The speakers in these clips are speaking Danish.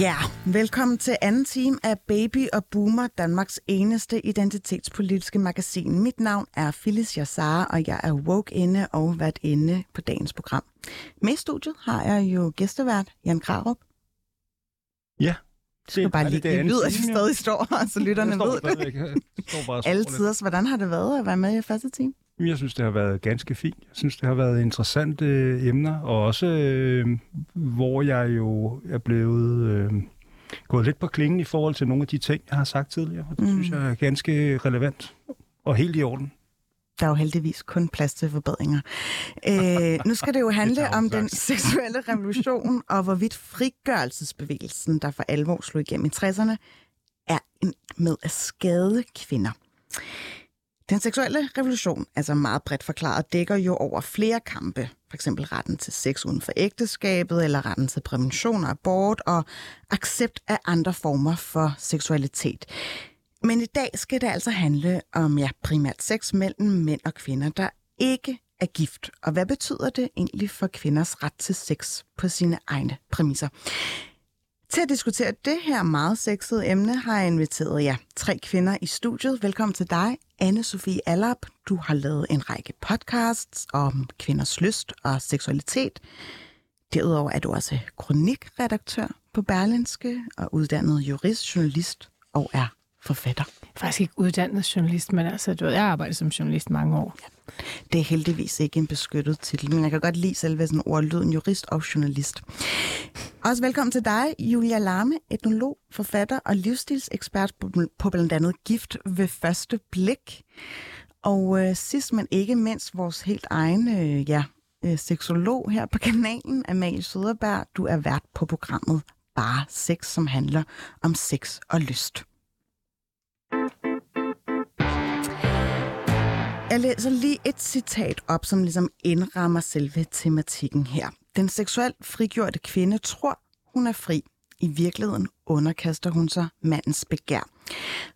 Ja, velkommen til anden time af Baby og Boomer, Danmarks eneste identitetspolitiske magasin. Mit navn er Phyllis Yassar, og jeg er woke inde og vært inde på dagens program. Med i studiet har jeg jo gæstevært Jan Krarup. Ja. Du skal bare lige give lyd, at du stadig står her, så lytterne ved det. det. Alle tiders, hvordan har det været at være med i første time? Jeg synes, det har været ganske fint. Jeg synes, det har været interessante øh, emner, og også øh, hvor jeg jo er blevet øh, gået lidt på klingen i forhold til nogle af de ting, jeg har sagt tidligere. Og det mm. synes jeg er ganske relevant og helt i orden. Der er jo heldigvis kun plads til forbedringer. Øh, nu skal det jo handle Det om den seksuelle revolution, og hvorvidt frigørelsesbevægelsen, der for alvor slog igennem i 60'erne, er en med at skade kvinder. Den seksuelle revolution, altså meget bredt forklaret, dækker jo over flere kampe. For eksempel retten til sex uden for ægteskabet, eller retten til prævention og abort, og accept af andre former for seksualitet. Men i dag skal det altså handle om ja, primært sex mellem mænd og kvinder, der ikke er gift. Og hvad betyder det egentlig for kvinders ret til sex på sine egne præmisser? Til at diskutere det her meget sexede emne har jeg inviteret ja, tre kvinder i studiet. Velkommen til dig, anne Sofie Allap. Du har lavet en række podcasts om kvinders lyst og seksualitet. Derudover er du også kronikredaktør på Berlinske og uddannet jurist, journalist og er forfatter. faktisk ikke uddannet journalist, men altså, du ved, jeg har arbejdet som journalist mange år. Det er heldigvis ikke en beskyttet titel, men jeg kan godt lide selve sådan ordlyden jurist og journalist. Også velkommen til dig, Julia Larme, etnolog, forfatter og livsstilsekspert på, på blandt andet gift ved første blik. Og øh, sidst men ikke mindst vores helt egen øh, ja, øh, seksolog her på kanalen, Amalie Søderberg. Du er vært på programmet Bare Sex, som handler om sex og lyst. Jeg læser lige et citat op, som ligesom indrammer selve tematikken her. Den seksuelt frigjorte kvinde tror, hun er fri. I virkeligheden underkaster hun sig mandens begær.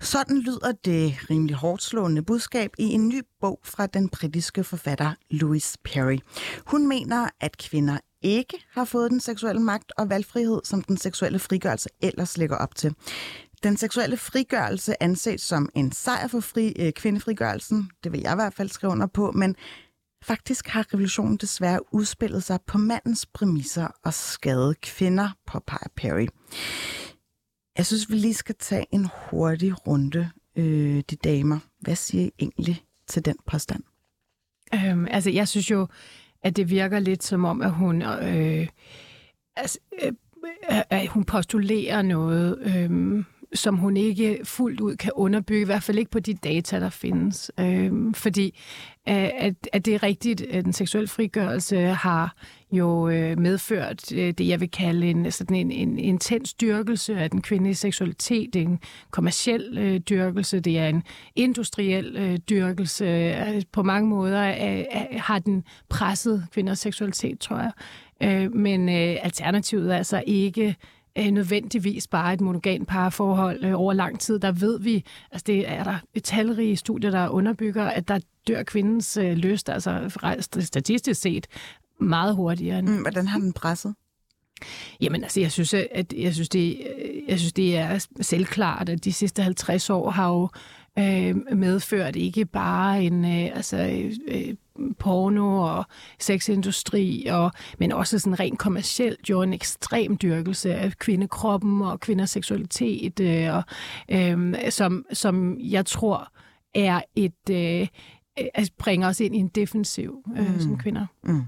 Sådan lyder det rimelig hårdt slående budskab i en ny bog fra den britiske forfatter Louise Perry. Hun mener, at kvinder ikke har fået den seksuelle magt og valgfrihed, som den seksuelle frigørelse ellers lægger op til. Den seksuelle frigørelse anses som en sejr for fri, øh, kvindefrigørelsen. Det vil jeg i hvert fald skrive under på, men faktisk har revolutionen desværre udspillet sig på mandens præmisser og skadet kvinder, påpeger Perry. Jeg synes, vi lige skal tage en hurtig runde, øh, de damer. Hvad siger I egentlig til den påstand? Øhm, altså, jeg synes jo, at det virker lidt som om, at hun, øh, altså, øh, øh at hun postulerer noget, øh, som hun ikke fuldt ud kan underbygge, i hvert fald ikke på de data, der findes. Øh, fordi øh, at, at det er rigtigt, at den seksuelle frigørelse har jo øh, medført øh, det, jeg vil kalde en, sådan en, en intens dyrkelse af den kvindelige seksualitet. Det er en kommersiel øh, dyrkelse, det er en industriel øh, dyrkelse. Øh, på mange måder øh, øh, har den presset kvinders seksualitet, tror jeg. Øh, men øh, alternativet er altså ikke øh, nødvendigvis bare et monogam parforhold øh, over lang tid. Der ved vi, altså det er der et talrige studier, der underbygger, at der dør kvindens øh, lyst, altså statistisk set, meget hurtigere end Mm, hvordan har den presset? Jamen altså, jeg synes, at jeg synes, det, øh, jeg synes, det er selvklart, at de sidste 50 år har jo øh, medført ikke bare en øh, altså, øh, porno og sexindustri, og, men også sådan rent kommercielt jo en ekstrem dyrkelse af kvindekroppen og kvinders seksualitet, øh, og, øh, som, som jeg tror er et... Øh, altså bringer os ind i en defensiv øh, mm. som kvinder. Mm.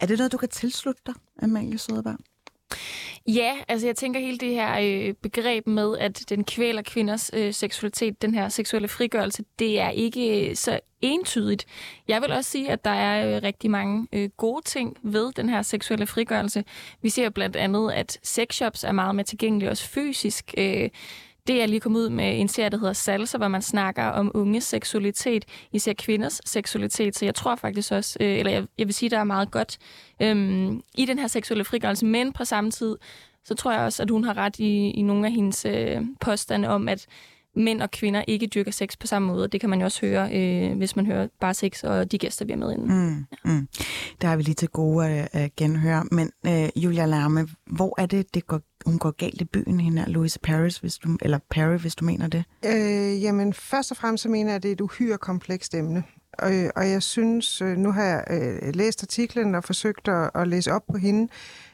Er det noget, du kan tilslutte dig, Amalie Søderberg? Ja, altså jeg tænker hele det her øh, begreb med, at den kvæler kvinders øh, seksualitet, den her seksuelle frigørelse, det er ikke øh, så entydigt. Jeg vil også sige, at der er øh, rigtig mange øh, gode ting ved den her seksuelle frigørelse. Vi ser blandt andet, at sexshops er meget mere tilgængelige også fysisk. Øh, det er lige kommet ud med en serie, der hedder Salsa, hvor man snakker om unges seksualitet, især kvinders seksualitet. Så jeg tror faktisk også, øh, eller jeg, jeg vil sige, der er meget godt øhm, i den her seksuelle frigørelse, men på samme tid, så tror jeg også, at hun har ret i, i nogle af hendes øh, påstande om, at mænd og kvinder ikke dyrker sex på samme måde. Det kan man jo også høre, øh, hvis man hører bare sex og de gæster, vi er med inden. Mm, mm. Der er vi lige til gode at uh, genhøre. Men uh, Julia Larme, hvor er det, det går, hun går galt i byen, hende her Louise Paris, hvis du, eller Perry, hvis du mener det? Øh, jamen, først og fremmest så mener jeg, at det er et uhyre komplekst emne. Og, og jeg synes, øh, nu har jeg øh, læst artiklen og forsøgt at, at læse op på hende.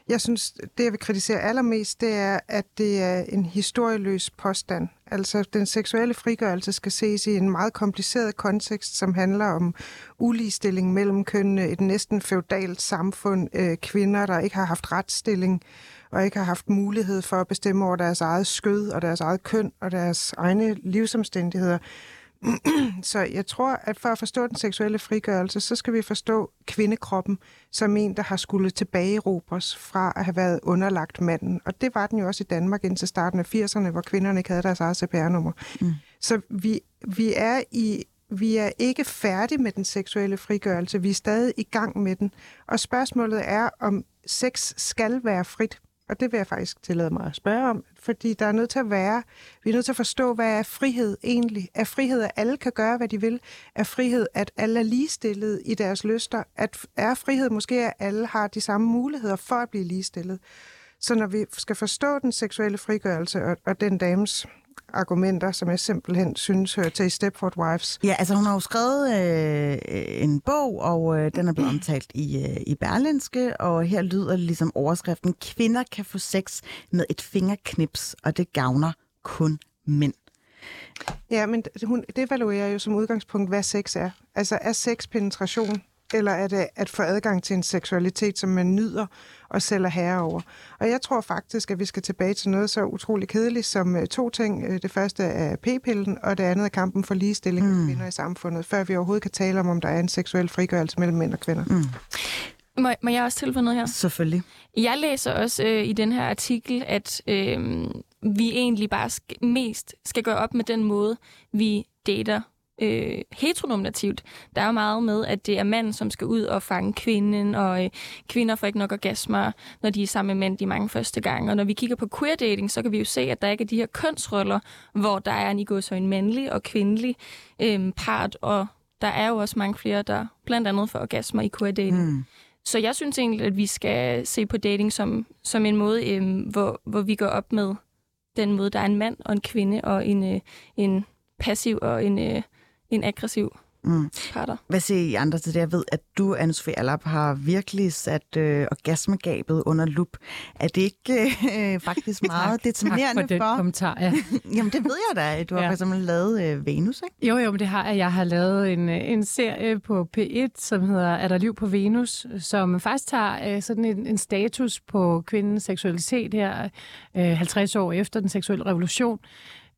Jeg synes, det jeg vil kritisere allermest, det er, at det er en historieløs påstand. Altså, den seksuelle frigørelse skal ses i en meget kompliceret kontekst, som handler om uligestilling mellem kønnene, et næsten feudalt samfund, øh, kvinder, der ikke har haft retsstilling og ikke har haft mulighed for at bestemme over deres eget skød og deres eget køn og deres egne livsomstændigheder. så jeg tror, at for at forstå den seksuelle frigørelse, så skal vi forstå kvindekroppen som en, der har skulle tilbagerobres fra at have været underlagt manden. Og det var den jo også i Danmark indtil starten af 80'erne, hvor kvinderne ikke havde deres eget CPR-nummer. Mm. Så vi, vi er i vi er ikke færdige med den seksuelle frigørelse. Vi er stadig i gang med den. Og spørgsmålet er, om sex skal være frit. Og det vil jeg faktisk tillade mig at spørge om, fordi der er nødt til at være, vi er nødt til at forstå, hvad er frihed egentlig? Er frihed, at alle kan gøre, hvad de vil? Er frihed, at alle er ligestillet i deres lyster? At er frihed måske, at alle har de samme muligheder for at blive ligestillet? Så når vi skal forstå den seksuelle frigørelse og, og den dames argumenter, som jeg simpelthen synes hører til i Stepford Wives. Ja, altså hun har jo skrevet øh, en bog, og øh, den er blevet omtalt i, øh, i Berlinske, og her lyder ligesom overskriften, kvinder kan få sex med et fingerknips, og det gavner kun mænd. Ja, men hun, det evaluerer jo som udgangspunkt, hvad sex er. Altså er sex penetration? Eller er det at få adgang til en seksualitet, som man nyder og selv er herre over? Og jeg tror faktisk, at vi skal tilbage til noget så utrolig kedeligt som øh, to ting. Øh, det første er p-pillen, og det andet er kampen for ligestilling mm. af kvinder i samfundet, før vi overhovedet kan tale om, om der er en seksuel frigørelse mellem mænd og kvinder. Mm. Må, må jeg også tilføje noget her? Selvfølgelig. Jeg læser også øh, i den her artikel, at øh, vi egentlig bare sk- mest skal gøre op med den måde, vi dater øh, heteronormativt. Der er jo meget med, at det er manden, som skal ud og fange kvinden, og øh, kvinder får ikke nok orgasmer, når de er sammen med mænd de mange første gange. Og når vi kigger på queer dating, så kan vi jo se, at der ikke er de her kønsroller, hvor der er en så en mandlig og kvindelig øh, part, og der er jo også mange flere, der blandt andet får orgasmer i queer dating. Mm. Så jeg synes egentlig, at vi skal se på dating som, som en måde, øh, hvor, hvor vi går op med den måde, der er en mand og en kvinde og en, øh, en passiv og en, øh, en aggressiv mm. parter. Hvad siger I andre til det? Jeg ved, at du, anne Sofie Allap, har virkelig sat øh, orgasmegabet under lup. Er det ikke øh, faktisk meget tak, determinerende tak for? for? kommentar, ja. Jamen, det ved jeg da. Du har ja. for eksempel lavet øh, Venus, ikke? Jo, jo, men det har jeg. Jeg har lavet en, øh, en serie på P1, som hedder Er der liv på Venus, som faktisk tager øh, sådan en, en status på kvindens seksualitet her øh, 50 år efter den seksuelle revolution,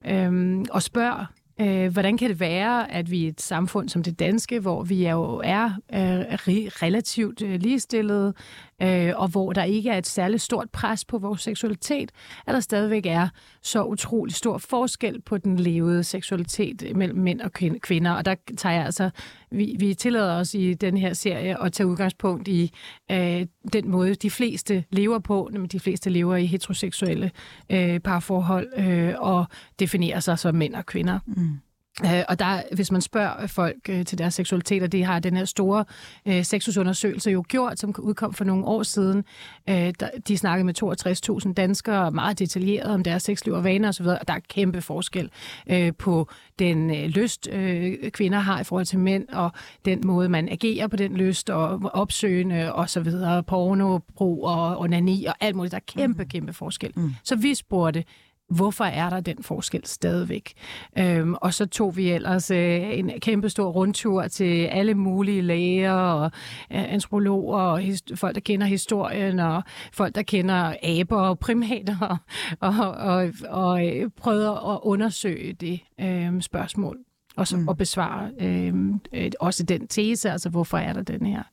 øh, og spørger Øh, hvordan kan det være, at vi i et samfund som det danske, hvor vi jo er øh, relativt øh, ligestillede, øh, og hvor der ikke er et særligt stort pres på vores seksualitet, at der stadigvæk er så utrolig stor forskel på den levede seksualitet mellem mænd og kvinder. Og der tager jeg altså, vi, vi tillader os i den her serie at tage udgangspunkt i øh, den måde, de fleste lever på, nemlig de fleste lever i heteroseksuelle øh, parforhold øh, og definerer sig som mænd og kvinder. Mm. Øh, og der, hvis man spørger folk øh, til deres seksualitet, og det har den her store øh, sexusundersøgelse jo gjort, som udkom for nogle år siden. Øh, der, de snakkede med 62.000 danskere, meget detaljeret om deres sexliv og vaner osv., og der er kæmpe forskel øh, på den øh, lyst, øh, kvinder har i forhold til mænd, og den måde, man agerer på den lyst, og opsøgende og så videre, porno, brug og onani og alt muligt. Der er kæmpe, mm. kæmpe forskel. Mm. Så vi spurgte, hvorfor er der den forskel stadigvæk? Øhm, og så tog vi ellers øh, en kæmpe stor rundtur til alle mulige læger og øh, antropologer og his- folk, der kender historien og folk, der kender aber og primater og, og, og, og øh, prøvede at undersøge det øh, spørgsmål og, så, mm. og besvare øh, øh, også den tese, altså hvorfor er der den her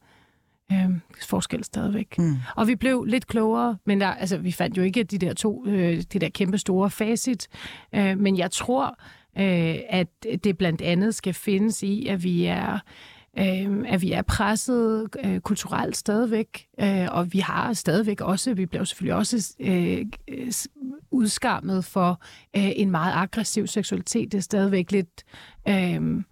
øh, forskel stadigvæk. Mm. Og vi blev lidt klogere, men der, altså, vi fandt jo ikke de der to, øh, de der kæmpe store facit, øh, men jeg tror, øh, at det blandt andet skal findes i, at vi er øh, at vi er presset øh, kulturelt stadigvæk, øh, og vi har stadigvæk også, vi bliver selvfølgelig også øh, udskammet for øh, en meget aggressiv seksualitet. Det er stadigvæk lidt... Øh,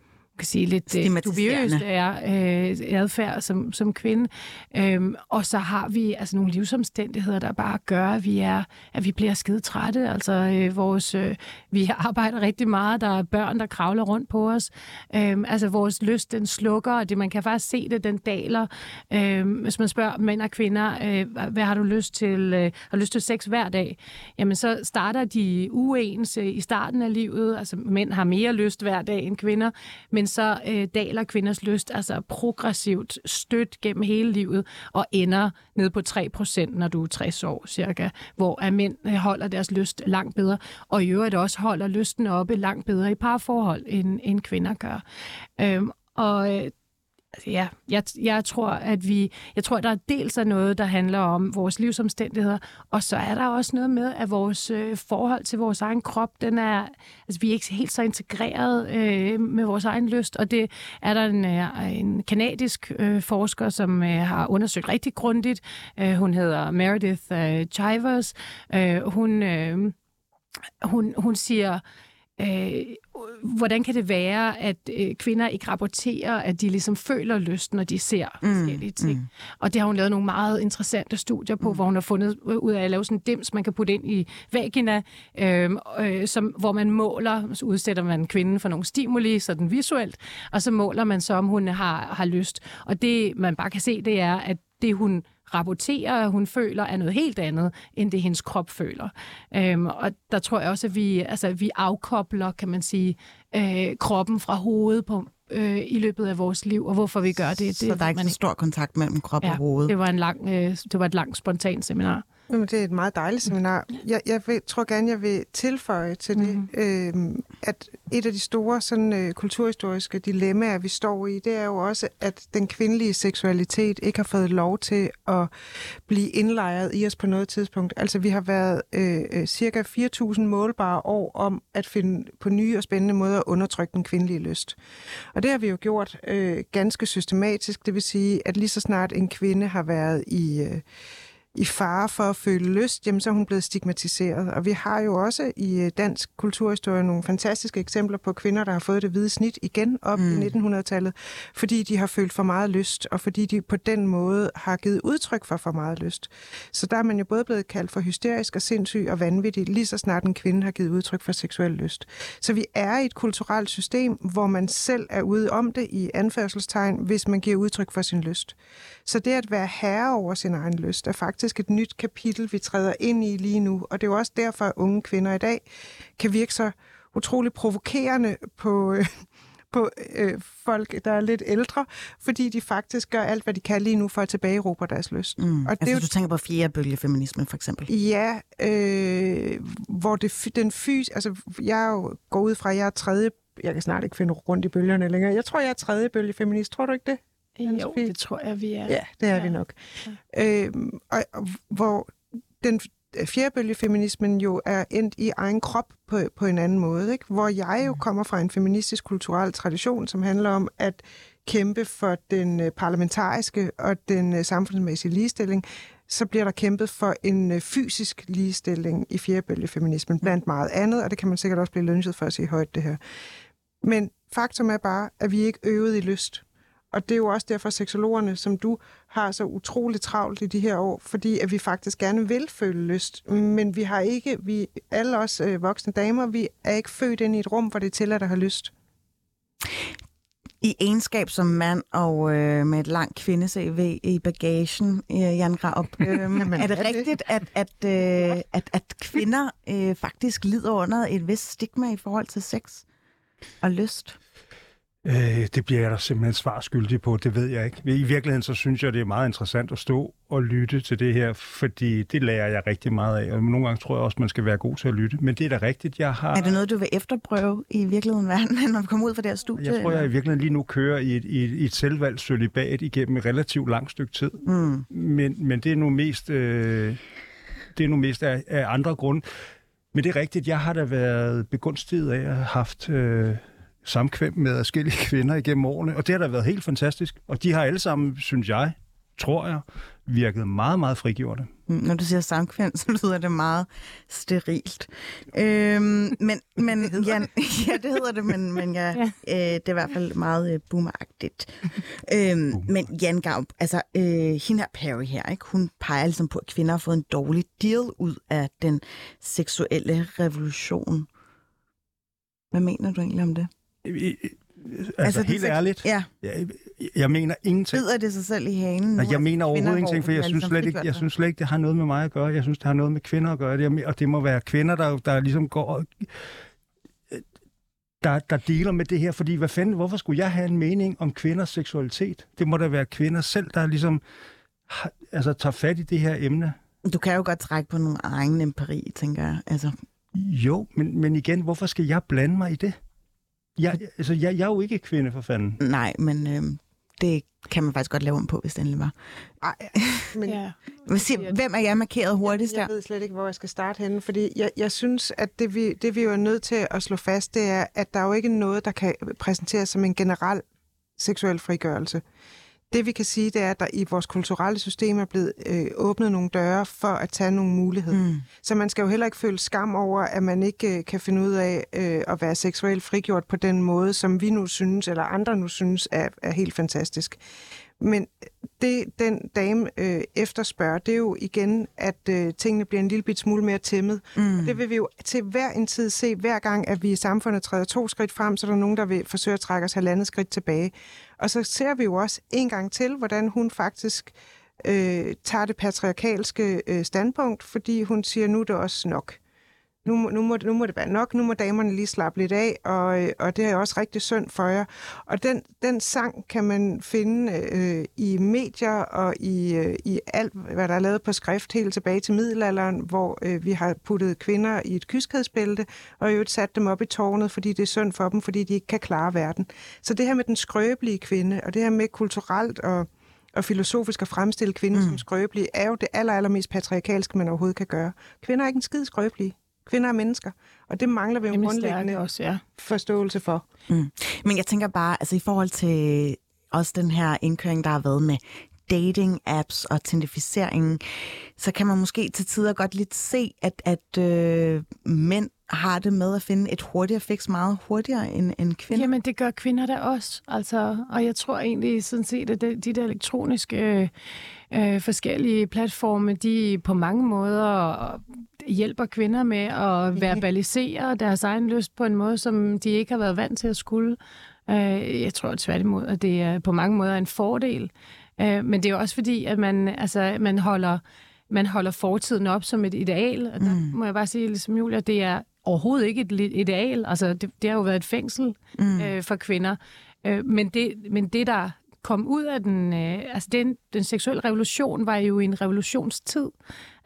kan sige, lidt øh, dubiøst er, øh, adfærd som, som kvinde. Øhm, og så har vi altså nogle livsomstændigheder, der bare gør, at vi, er, at vi bliver skide trætte. Altså, øh, vores, øh, vi arbejder rigtig meget. Der er børn, der kravler rundt på os. Øhm, altså, vores lyst, den slukker, og det, man kan faktisk se det, den daler. Øhm, hvis man spørger mænd og kvinder, øh, hvad har du lyst til? Øh, har lyst til sex hver dag? Jamen, så starter de uens øh, i starten af livet. Altså, mænd har mere lyst hver dag end kvinder, men så øh, daler kvinders lyst altså progressivt stødt gennem hele livet og ender ned på 3%, når du er 60 år cirka, hvor at mænd øh, holder deres lyst langt bedre, og i øvrigt også holder lysten oppe langt bedre i parforhold, end, end kvinder gør. Øhm, og øh, Altså, ja, jeg, jeg tror, at vi, jeg tror, der er dels er noget, der handler om vores livsomstændigheder, og så er der også noget med, at vores øh, forhold til vores egen krop, den er, altså vi er ikke helt så integreret øh, med vores egen lyst, og det er der en, øh, en kanadisk øh, forsker, som øh, har undersøgt rigtig grundigt. Øh, hun hedder Meredith øh, Chivers. Øh, hun, øh, hun, hun siger, øh, hvordan kan det være, at øh, kvinder ikke rapporterer, at de ligesom føler lyst, når de ser mm, forskellige ting? Mm. Og det har hun lavet nogle meget interessante studier på, mm. hvor hun har fundet ud af at lave sådan en dims, man kan putte ind i vagina, øh, øh, som, hvor man måler, så udsætter man kvinden for nogle stimuli, sådan visuelt, og så måler man så, om hun har, har lyst. Og det, man bare kan se, det er, at det hun rapporterer, at hun føler, er noget helt andet, end det hendes krop føler. Øhm, og der tror jeg også, at vi, altså, vi afkobler, kan man sige, øh, kroppen fra hovedet på, øh, i løbet af vores liv, og hvorfor vi gør det. det så der er ikke så stor kontakt mellem krop ja, og hoved? det var, en lang, øh, det var et langt spontant seminar. Jamen, det er et meget dejligt seminar. Jeg, jeg vil, tror gerne, jeg vil tilføje til det, mm-hmm. øh, at et af de store sådan, øh, kulturhistoriske dilemmaer, vi står i, det er jo også, at den kvindelige seksualitet ikke har fået lov til at blive indlejret i os på noget tidspunkt. Altså, vi har været øh, øh cirka 4.000 målbare år om at finde på nye og spændende måder at undertrykke den kvindelige lyst. Og det har vi jo gjort øh, ganske systematisk. Det vil sige, at lige så snart en kvinde har været i... Øh, i fare for at føle lyst, jamen så er hun blevet stigmatiseret. Og vi har jo også i øh, dansk kulturhistorie nogle fantastiske eksempler på kvinder, der har fået det hvide snit igen op mm. i 1900-tallet, fordi de har følt for meget lyst, og fordi de på den måde har givet udtryk for for meget lyst. Så der er man jo både blevet kaldt for hysterisk og sindssyg og vanvittig, lige så snart en kvinde har givet udtryk for seksuel lyst. Så vi er i et kulturelt system, hvor man selv er ude om det i anførselstegn, hvis man giver udtryk for sin lyst. Så det at være herre over sin egen lyst er faktisk et nyt kapitel, vi træder ind i lige nu. Og det er jo også derfor, at unge kvinder i dag kan virke så utrolig provokerende på, øh, på øh, folk, der er lidt ældre, fordi de faktisk gør alt, hvad de kan lige nu for at tilbageråbe deres lyst. Mm. Og det altså, jo, du tænker på fjerde bølge feminismen, for eksempel? Ja, øh, hvor det, den fys... Altså, jeg er jo går ud fra, at jeg er tredje... Jeg kan snart ikke finde rundt i bølgerne længere. Jeg tror, jeg er tredje bølge feminist. Tror du ikke det? Jo, det tror jeg, vi er. Ja, det er ja. vi nok. Ja. Øhm, og, og, hvor den fjerbølgefeminismen jo er endt i egen krop på, på en anden måde, ikke? hvor jeg jo mm. kommer fra en feministisk kulturel tradition, som handler om at kæmpe for den øh, parlamentariske og den øh, samfundsmæssige ligestilling, så bliver der kæmpet for en øh, fysisk ligestilling i fjerbølgefeminismen, blandt meget andet, og det kan man sikkert også blive lynchet for at sige højt det her. Men faktum er bare, at vi ikke øvet i lyst. Og det er jo også derfor, seksologerne, som du, har så utroligt travlt i de her år, fordi at vi faktisk gerne vil føle lyst. Men vi har ikke, vi alle os øh, voksne damer, vi er ikke født ind i et rum, hvor det er tilladt at have lyst. I egenskab som mand og øh, med et langt kvinde-CV i bagagen, øh, Jan Graup, øh, er det er det? rigtigt, at, at, øh, at, at kvinder øh, faktisk lider under et vist stigma i forhold til sex og lyst? Øh, det bliver jeg da simpelthen svarskyldig på, det ved jeg ikke. I virkeligheden så synes jeg, det er meget interessant at stå og lytte til det her, fordi det lærer jeg rigtig meget af, og nogle gange tror jeg også, man skal være god til at lytte. Men det er da rigtigt, jeg har... Er det noget, du vil efterprøve i virkeligheden, verden, når vi kommer ud fra det her studie? Jeg tror, jeg i virkeligheden lige nu kører i et, i et, i et selvvalgt sølibat igennem et relativt langt stykke tid. Mm. Men, men det er nu mest, øh, det er nu mest af, af andre grunde. Men det er rigtigt, jeg har da været begunstiget af at have haft øh, samkvem med forskellige kvinder igennem årene, og det har da været helt fantastisk. Og de har alle sammen, synes jeg, tror jeg, virket meget, meget frigjorte. Mm, Når du siger samkvem, så lyder det meget sterilt. Øhm, men, men Jan, ja, det hedder det, men, men ja, Ja. øh, det er i hvert fald meget øh, boomeragtigt. øhm, men Jan Gaup, altså øh, hende her Perry her, ikke? hun peger ligesom på, at kvinder har fået en dårlig deal ud af den seksuelle revolution. Hvad mener du egentlig om det? Altså, Altså, helt sex- ærligt, Ja, jeg, jeg mener ingenting. bider det sig selv i hanen? Nej, jeg mener overhovedet ingenting, for jeg synes, slet ikke, jeg sig? synes slet ikke, det har noget med mig at gøre. Jeg synes, det har noget med kvinder at gøre. Det og det må være kvinder, der, der ligesom går der, der dealer med det her, fordi hvad fanden, hvorfor skulle jeg have en mening om kvinders seksualitet? Det må da være kvinder selv, der ligesom altså, tager fat i det her emne. Du kan jo godt trække på nogle egen empiri, tænker jeg. Altså, Jo, men, men igen, hvorfor skal jeg blande mig i det? Jeg, altså, jeg, jeg er jo ikke kvinde for fanden. nej, men øh, det kan man faktisk godt lave om på, hvis det endelig var. Ej, men Ja. Hvem er jeg markeret hurtigst der? Jeg ved slet ikke, hvor jeg skal starte henne, fordi jeg, jeg synes, at det vi, det vi jo er nødt til at slå fast, det er, at der er jo ikke noget, der kan præsenteres som en generel seksuel frigørelse. Det vi kan sige, det er, at der i vores kulturelle system er blevet øh, åbnet nogle døre for at tage nogle muligheder. Mm. Så man skal jo heller ikke føle skam over, at man ikke øh, kan finde ud af øh, at være seksuelt frigjort på den måde, som vi nu synes, eller andre nu synes, er, er helt fantastisk. Men det, den dame øh, efterspørger, det er jo igen, at øh, tingene bliver en lille bit smule mere tæmmet. Mm. Det vil vi jo til hver en tid se. Hver gang, at vi i samfundet træder to skridt frem, så er der nogen, der vil forsøge at trække os halvandet skridt tilbage. Og så ser vi jo også en gang til, hvordan hun faktisk øh, tager det patriarkalske øh, standpunkt, fordi hun siger, nu er det også nok. Nu, må- nu, må, nu må det være nok, nu må damerne lige slappe lidt af, og, øh, og det er også rigtig synd for jer. Og den, den sang kan man finde øh, i medier og i, øh, i alt, hvad der er lavet på skrift, helt tilbage til middelalderen, hvor øh, vi har puttet kvinder i et kyskhedsbælte, og i øvrigt sat dem op i tårnet, fordi det er synd for dem, fordi de ikke kan klare verden. Så det her med den skrøbelige kvinde, og det her med kulturelt og og filosofisk at fremstille kvinden mm. som skrøbelig, er jo det aller, allermest patriarkalske, man overhovedet kan gøre. Kvinder er ikke en skid skrøbelige. Kvinder er mennesker, og det mangler vi jo grundlæggende også, ja. forståelse for. Men jeg tænker bare, altså i forhold til også den her indkøring, der har været med dating-apps og tindificeringen, så kan man måske til tider godt lidt se, at, at øh, mænd har det med at finde et hurtigere fix meget hurtigere end, end kvinder. Jamen, det gør kvinder da også. Altså, og jeg tror egentlig sådan set, at det, de der elektroniske øh, øh, forskellige platforme, de på mange måder hjælper kvinder med at verbalisere deres egen lyst på en måde, som de ikke har været vant til at skulle. Øh, jeg tror tværtimod, at det er på mange måder en fordel. Øh, men det er jo også fordi, at man, altså, man holder man holder fortiden op som et ideal. Og der mm. må jeg bare sige, ligesom Julia, det er overhovedet ikke et ideal. Altså, det, det har jo været et fængsel mm. øh, for kvinder. Øh, men, det, men det, der kom ud af den, øh, altså den, den seksuelle revolution, var jo en revolutionstid.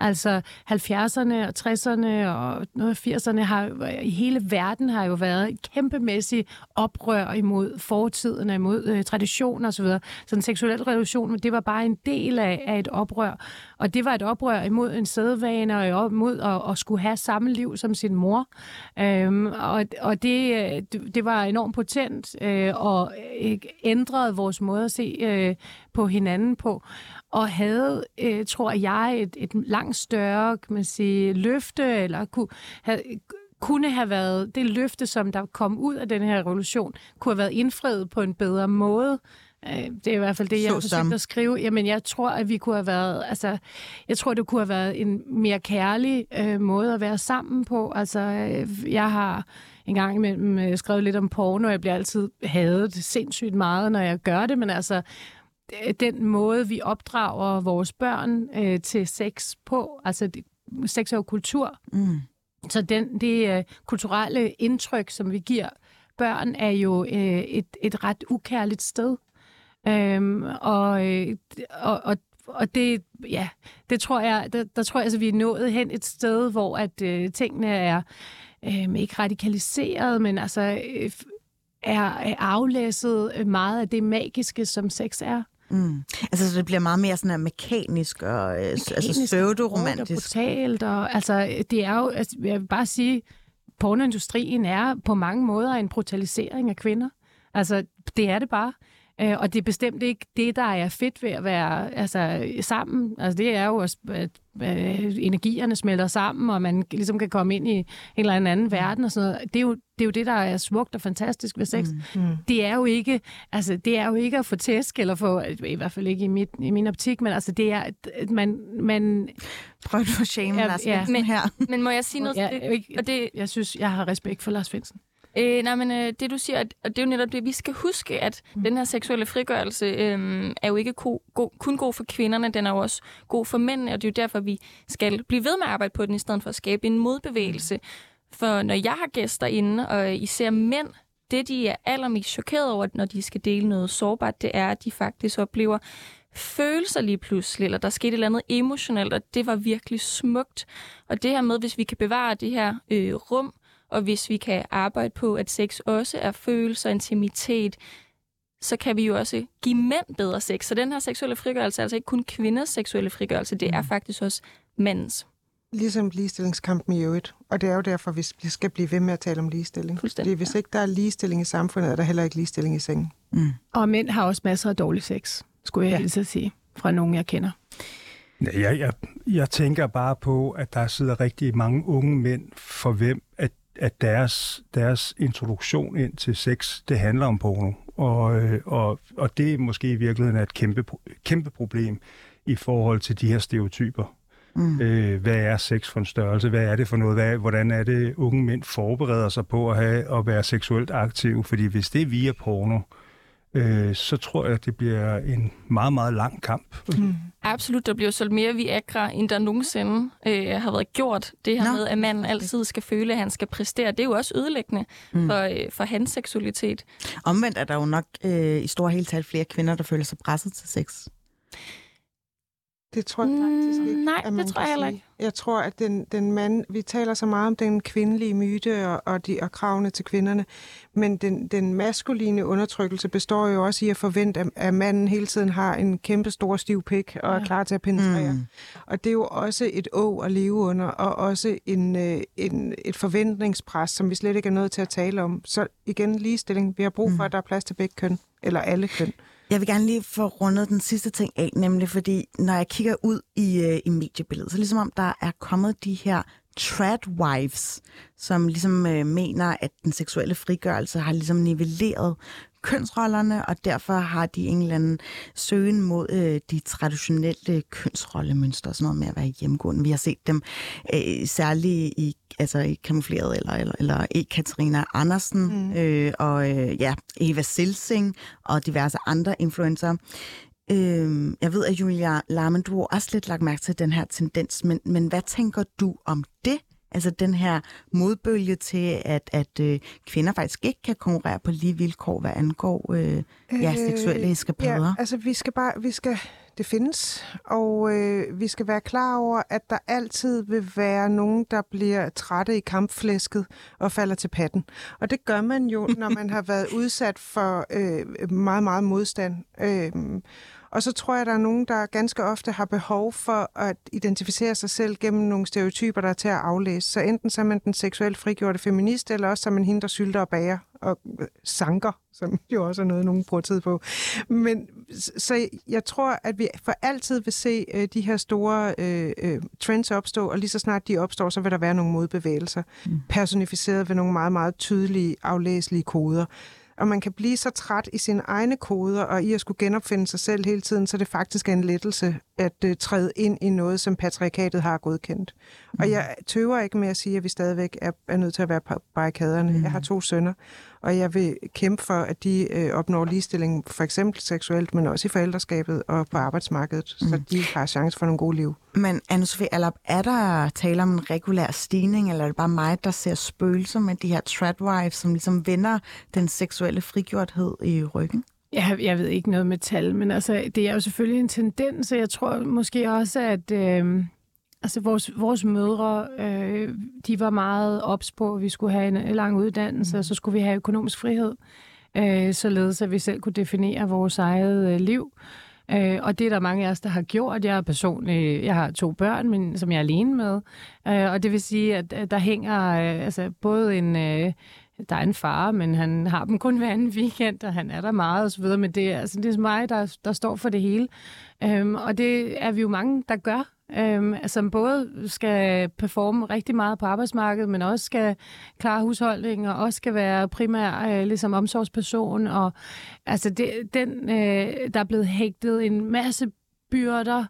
Altså 70'erne og 60'erne og noget 80'erne har i hele verden har jo været et kæmpemæssigt oprør imod fortiden, imod øh, traditioner osv. Så den seksuelle revolution, det var bare en del af, af et oprør. Og det var et oprør imod en sædvane og imod at, at skulle have samme liv som sin mor. Øhm, og og det, øh, det, var enormt potent øh, og øh, ændrede vores måde at se øh, på hinanden på og havde, øh, tror jeg, et, et langt større kan man sige, løfte, eller kunne have, kunne have været det løfte, som der kom ud af den her revolution, kunne have været indfriet på en bedre måde. Øh, Det er i hvert fald det, jeg har forsøgt at skrive. Jamen, jeg tror, at vi kunne have været... Altså, jeg tror, det kunne have været en mere kærlig øh, måde at være sammen på. Altså, øh, jeg har en gang imellem øh, skrevet lidt om porno, og jeg bliver altid hadet sindssygt meget, når jeg gør det, men altså, den måde, vi opdrager vores børn øh, til sex på, altså, det, sex er jo kultur, Mm. så den, det øh, kulturelle indtryk, som vi giver børn, er jo øh, et, et ret ukærligt sted. Øhm, og, øh, og, og, og det, ja, det tror jeg, der, der tror jeg, altså, vi er nået hen et sted, hvor at øh, tingene er øh, ikke radikaliseret, men altså øh, er, aflæsset øh, meget af det magiske, som sex er. Mm. Altså, så det bliver meget mere sådan mekanisk og øh, altså Mekanisk, hårdt pseudo-romantisk. Og brutalt, og altså, det er jo, altså, jeg vil bare sige, pornoindustrien er på mange måder en brutalisering af kvinder. Altså, det er det bare. Øh, og det er bestemt ikke det, der er fedt ved at være altså, sammen. Altså, det er jo, at, at øh, energierne smelter sammen, og man ligesom kan komme ind i en eller anden verden og sådan noget. Det er jo det, er jo det der er smukt og fantastisk ved sex. Mm. Mm. Det er jo ikke, altså, det er jo ikke at få tæsk, eller få, i hvert fald ikke i, mit, i min optik, men altså, det er, at man, man Prøv du at shame Ja, Lars ja. Men- her. Men må jeg sige noget Ja, ikke, Og det, jeg synes, jeg har respekt for Lars Finsen. Øh, nej, men øh, det du siger, at, og det er jo netop det, vi skal huske, at mm. den her seksuelle frigørelse øh, er jo ikke ko, go, kun god for kvinderne, den er jo også god for mændene, og det er jo derfor, vi skal blive ved med at arbejde på den, i stedet for at skabe en modbevægelse. For når jeg har gæster inde, og især mænd, det de er allermest chokeret over, når de skal dele noget sårbart, det er, at de faktisk oplever følelser lige pludselig, eller der skete et eller andet emotionelt, og det var virkelig smukt. Og det her med, hvis vi kan bevare det her øh, rum, og hvis vi kan arbejde på, at sex også er følelser, intimitet, så kan vi jo også give mænd bedre sex. Så den her seksuelle frigørelse er altså ikke kun kvinders seksuelle frigørelse, det er faktisk også mandens. Ligesom ligestillingskampen i øvrigt. Og det er jo derfor, vi skal blive ved med at tale om ligestilling. Fuldstændig, Fordi hvis ikke der er ligestilling i samfundet, er der heller ikke ligestilling i sengen. Mm. Og mænd har også masser af dårlig sex, skulle jeg Ja. at sige, fra nogen, jeg kender. Ja, Jeg, jeg, jeg tænker bare på, at der sidder rigtig mange unge mænd, for hvem at, at deres, deres introduktion ind til sex, det handler om porno. Og, øh, og, og det er måske i virkeligheden et kæmpe, kæmpe problem i forhold til de her stereotyper. Mm. Øh, hvad er sex for en størrelse? Hvad er det for noget? Hvad, hvordan er det, unge mænd forbereder sig på at, have, at være seksuelt aktive? Fordi hvis det er via porno, øh, så tror jeg, at det bliver en meget, meget lang kamp. Mm. Absolut, der bliver solgt mere Viagra, end der nogensinde øh, har været gjort. Det her Nå. med, at manden altid skal føle, at han skal præstere, det er jo også ødelæggende mm. for, øh, for hans seksualitet. Omvendt er der jo nok øh, i store hele tal flere kvinder, der føler sig presset til sex. Det tror jeg faktisk Mm, ikke. nej, at det tror jeg heller sige. ikke. Jeg tror, at den, den mand, vi taler så meget om den kvindelige myte og, og, de, og kravene til kvinderne, men den, den maskuline undertrykkelse består jo også i at forvente, at, at manden hele tiden har en kæmpe stor stiv pik og er klar til at penetrere. Mm. Og det er jo også et å at leve under, og også en, øh, en, et forventningspres, som vi slet ikke er nødt til at tale om. Så igen, ligestilling. Vi har brug for, Mm. at der er plads til begge køn, eller alle køn. Jeg vil gerne lige få rundet den sidste ting af, nemlig fordi, når jeg kigger ud i, øh, i mediebilledet, så ligesom om der er kommet de her tradwives, som ligesom øh, mener, at den seksuelle frigørelse har ligesom nivelleret kønsrollerne, og derfor har de en eller anden søgen mod øh, de traditionelle kønsrollemønstre, sådan noget med at være hjemmegående. Vi har set dem øh, særligt i altså i Kamufleret eller, eller, eller E. Katarina Andersen mm. øh, og øh, ja, Eva Silsing og diverse andre influencer. Øh, jeg ved, at Julia Larmen, du har også lidt lagt mærke til den her tendens, men, men hvad tænker du om det? Altså den her modbølge til, at, at øh, kvinder faktisk ikke kan konkurrere på lige vilkår, hvad angår øh, ja, seksuelle eskapader. Ja, altså vi skal bare, vi skal, det findes, og øh, vi skal være klar over, at der altid vil være nogen, der bliver trætte i kampflæsket og falder til patten. Og det gør man jo, når man har været udsat for øh, meget, meget modstand. Øh, og så tror jeg, der er nogen, der ganske ofte har behov for at identificere sig selv gennem nogle stereotyper, der er til at aflæse. Så enten så er man den seksuelt frigjorte feminist, eller også så er man hende, der sylter og bager og øh, sanker, som jo også er noget, nogen bruger tid på. Men så jeg tror, at vi for altid vil se øh, de her store øh, øh, trends opstå, og lige så snart de opstår, så vil der være nogle modbevægelser, mm. personificeret ved nogle meget, meget tydelige, aflæselige koder. Og man kan blive så træt i sine egne koder, og i at skulle genopfinde sig selv hele tiden, så det faktisk er en lettelse at uh, træde ind i noget, som patriarkatet har godkendt. Mm. Og jeg tøver ikke med at sige, at vi stadigvæk er, er nødt til at være på barrikaderne. Mm. Jeg har to sønner, og jeg vil kæmpe for, at de øh, opnår ligestilling, for eksempel seksuelt, men også i forældreskabet og på arbejdsmarkedet, mm. så de har chance for nogle gode liv. Men Anne-Sophie Allap, er der tale om en regulær stigning, eller er det bare mig, der ser spøgelser med de her tradwives, som ligesom vender den seksuelle frigjorthed i ryggen? Jeg, jeg ved ikke noget med tal, men altså, det er jo selvfølgelig en tendens, og jeg tror måske også, at øh, altså, vores, vores mødre, øh, de var meget ops på, at vi skulle have en lang uddannelse, mm. og så skulle vi have økonomisk frihed, øh, således at vi selv kunne definere vores eget øh, liv. Øh, og det er der mange af os, der har gjort. Jeg er personligt, jeg har to børn, men, som jeg er alene med. Øh, og det vil sige, at, at der hænger øh, altså, både en... Øh, der er en far, men han har dem kun hver anden weekend, og han er der meget og så videre, men det er, altså, det er mig, der, der står for det hele. Øhm, og det er vi jo mange, der gør, øhm, som både skal performe rigtig meget på arbejdsmarkedet, men også skal klare husholdning, og også skal være primær øh, ligesom omsorgsperson. Og, altså det, den, øh, der er blevet hægtet en masse byrder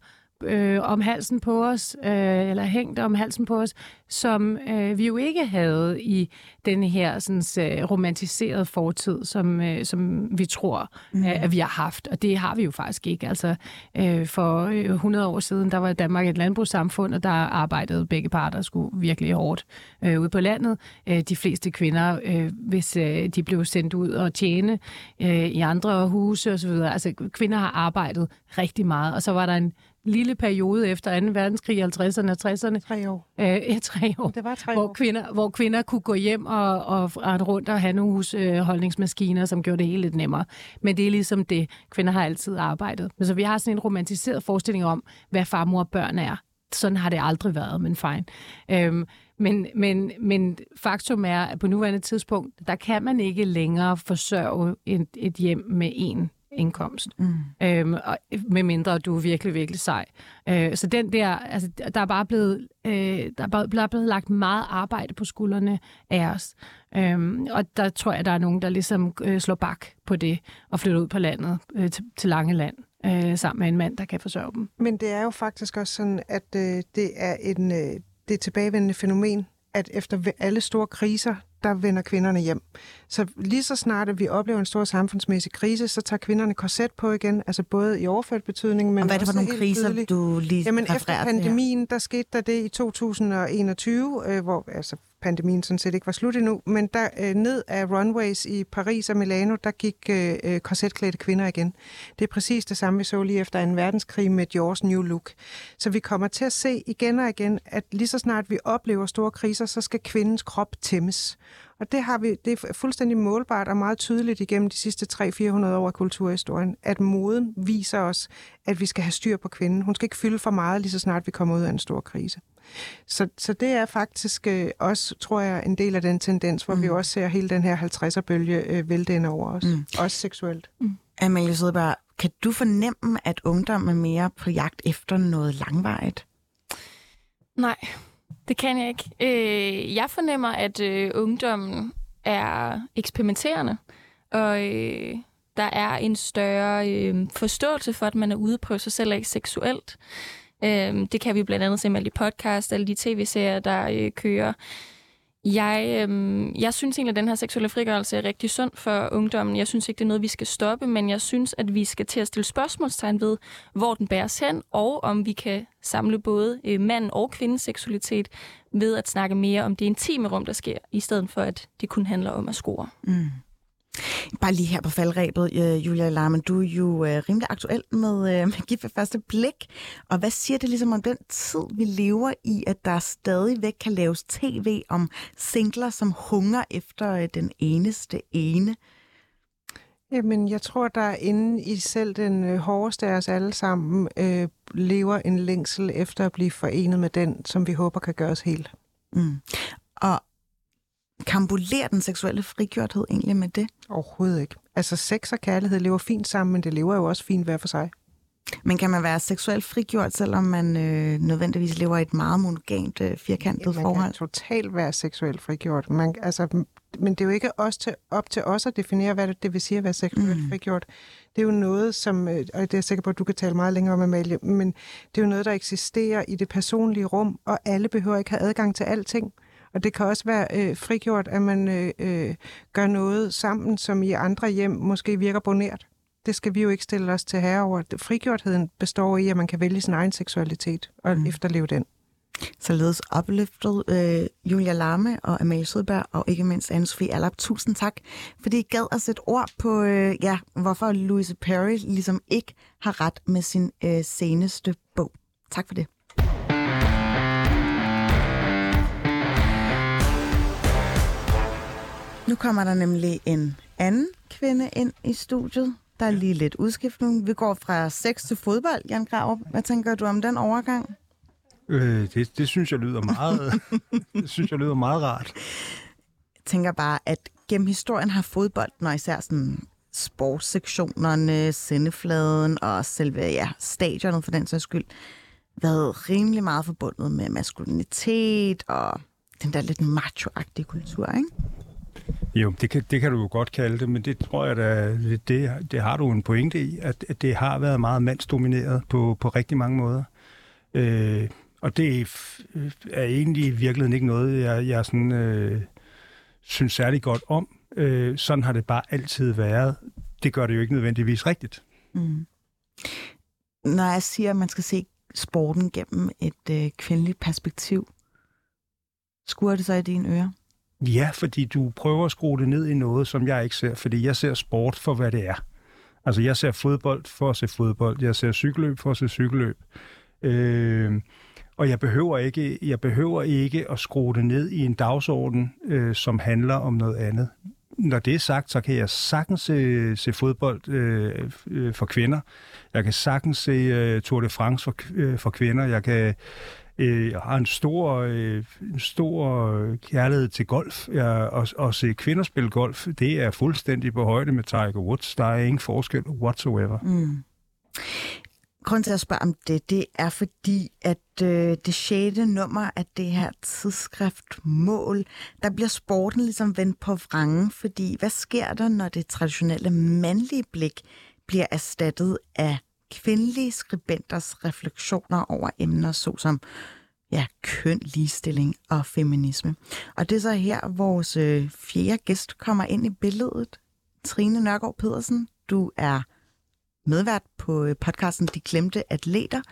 øh, om halsen på os, øh, eller hængt om halsen på os, som øh, vi jo ikke havde i den her sådan, øh, romantiserede fortid, som, øh, som vi tror, mm. øh, at vi har haft. Og det har vi jo faktisk ikke. Altså, øh, for 100 år siden, der var Danmark et landbrugssamfund, og der arbejdede begge parter skulle virkelig hårdt øh, ude på landet. Øh, de fleste kvinder, øh, hvis øh, de blev sendt ud og tjene øh, i andre huse osv., altså kvinder har arbejdet rigtig meget, og så var der en lille periode efter 2. verdenskrig, 50'erne og 60'erne. Tre år. Øh, tre år. Det var tre hvor år. Kvinder, hvor kvinder kunne gå hjem og, og rette rundt og have nogle husholdningsmaskiner, som gjorde det hele lidt nemmere. Men det er ligesom det. Kvinder har altid arbejdet. Men så vi har sådan en romantiseret forestilling om, hvad far, mor og børn er. Sådan har det aldrig været, men fine. Øhm, men, men, men faktum er, at på nuværende tidspunkt, der kan man ikke længere forsørge et, et hjem med en indkomst. Mm. Øhm, og, med mindre du er virkelig, virkelig sej. Øh, så den der, altså, der er bare blevet, øh, der er bare blevet lagt meget arbejde på skuldrene af os. Øhm, og der tror jeg, der er nogen, der ligesom øh, slår bak på det og flytter ud på landet øh, til, til lange land øh, sammen med en mand, der kan forsørge dem. Men det er jo faktisk også sådan, at øh, det er en øh, det er tilbagevendende fænomen, at efter alle store kriser, der vender kvinderne hjem. Så lige så snart, at vi oplever en stor samfundsmæssig krise, så tager kvinderne korset på igen, altså både i overført betydning, men Og hvad er det for nogle kriser, tydeligt. du lige Jamen efter pandemien, der skete der det i 2021, øh, hvor altså pandemien sådan set ikke var slut endnu, men der øh, ned af runways i Paris og Milano, der gik øh, øh korsetklædte kvinder igen. Det er præcis det samme, vi så lige efter 2. verdenskrig med Dior's New Look. Så vi kommer til at se igen og igen, at lige så snart vi oplever store kriser, så skal kvindens krop tæmmes. Og det, har vi, det er fuldstændig målbart og meget tydeligt igennem de sidste 300-400 år af kulturhistorien, at moden viser os, at vi skal have styr på kvinden. Hun skal ikke fylde for meget, lige så snart vi kommer ud af en stor krise. Så, så det er faktisk øh, også, tror jeg, en del af den tendens, hvor mm. vi også ser hele den her 50'er-bølge øh, vælte ind over os. Mm. Også seksuelt. Mm. Amalie Sødberg, kan du fornemme, at ungdom er mere på jagt efter noget langvarigt? Nej, det kan jeg ikke. Øh, jeg fornemmer, at øh, ungdommen er eksperimenterende, og øh, der er en større øh, forståelse for, at man er ude på sig selv ikke seksuelt. Øh, det kan vi blandt andet se med alle de podcast, alle de tv-serier, der øh, kører. Jeg, øh, jeg synes egentlig, at den her seksuelle frigørelse er rigtig sund for ungdommen. Jeg synes ikke, det er noget, vi skal stoppe, men jeg synes, at vi skal til at stille spørgsmålstegn ved, hvor den bæres hen, og om vi kan samle både øh, mand og kvindens seksualitet ved at snakke mere om det intime rum, der sker, i stedet for, at det kun handler om at score. Mm. Bare lige her på faldrebet, øh, Julia Larmen, du er jo øh, rimelig aktuel med, øh, med Gift ved første blik. Og hvad siger det ligesom om den tid, vi lever i, at der stadigvæk kan laves tv om singler, som hunger efter den eneste ene? Jamen, jeg tror, der inde i selv den øh, hårdeste af os alle sammen øh, lever en længsel efter at blive forenet med den, som vi håber kan gøre os helt. Mm. Og kambulerer den seksuelle frigjorthed egentlig med det? Overhovedet ikke. Altså sex og kærlighed lever fint sammen, men det lever jo også fint hver for sig. Men kan man være seksuelt frigjort, selvom man øh, nødvendigvis lever i et meget monogamt, øh, firkantet ja, man forhold? Man kan totalt være seksuelt frigjort. Man, altså, men det er jo ikke os til, op til os at definere, hvad det, vil sige at være seksuelt mm. frigjort. Det er jo noget, som, øh, og det er jeg sikker på, at du kan tale meget længere om, Amalie, men det er jo noget, der eksisterer i det personlige rum, og alle behøver ikke have adgang til alting. Og det kan også være øh, frigjort, at man øh, øh, gør noget sammen, som i andre hjem måske virker bonert. Det skal vi jo ikke stille os til herover. Frigjortheden består i, at man kan vælge sin egen seksualitet og mm. efterleve den. Således opløftet øh, Julia Larme og Amalie Sødberg og ikke mindst Anne-Sophie Allap. Tusind tak, fordi I gad at sætte ord på, øh, ja, hvorfor Louise Perry ligesom ikke har ret med sin øh, seneste bog. Tak for det. Nu kommer der nemlig en anden kvinde ind i studiet. Der er lige lidt udskiftning. Vi går fra sex til fodbold, Jan Grav. Hvad tænker du om den overgang? Øh, det, det synes jeg lyder meget, det synes jeg lyder meget rart. Jeg tænker bare, at gennem historien har fodbolden, og især sådan sportssektionerne, sendefladen og selve ja, stadionet for den sags skyld, været rimelig meget forbundet med maskulinitet og den der lidt macho-agtige kultur, ikke? Jo, det kan, det kan du jo godt kalde det, men det tror jeg da, det, det, har du en pointe i, at, at det har været meget mandsdomineret på, på rigtig mange måder. Øh, og det øh, er egentlig i virkeligheden ikke noget, jeg, jeg sådan, øh, synes særlig godt om. Øh, sådan har det bare altid været. Det gør det jo ikke nødvendigvis rigtigt. Mm. Når jeg siger, at man skal se sporten gennem et øh, kvindeligt perspektiv, skuer det så i dine ører? Ja, fordi du prøver at skrue det ned i noget, som jeg ikke ser, fordi jeg ser sport for, hvad det er. Altså, jeg ser fodbold for at se fodbold. Jeg ser cykelløb for at se cykelløb. Øh, og jeg behøver ikke, jeg behøver ikke at skrue det ned i en dagsorden, øh, som handler om noget andet. Når det er sagt, så kan jeg sagtens se, se fodbold øh, øh, for kvinder. Jeg kan sagtens se øh, Tour de France for, øh, for kvinder. Jeg kan øh, har en stor, øh, en stor kærlighed til golf. Jeg, og, og se kvinder spille golf, det er fuldstændig på højde med Tiger Woods. Der er ingen forskel whatsoever. Mm. Grunden til at spørge om det, det er fordi, at øh, det sjette nummer af det her tidsskrift Mål, der bliver sporten ligesom vendt på vrangen, fordi hvad sker der, når det traditionelle mandlige blik bliver erstattet af kvindelige skribenters refleksioner over emner såsom ja, køn, ligestilling og feminisme. Og det er så her, vores øh, fjerde gæst kommer ind i billedet. Trine Nørgaard Pedersen, du er medvært på øh, podcasten De Glemte Atleter,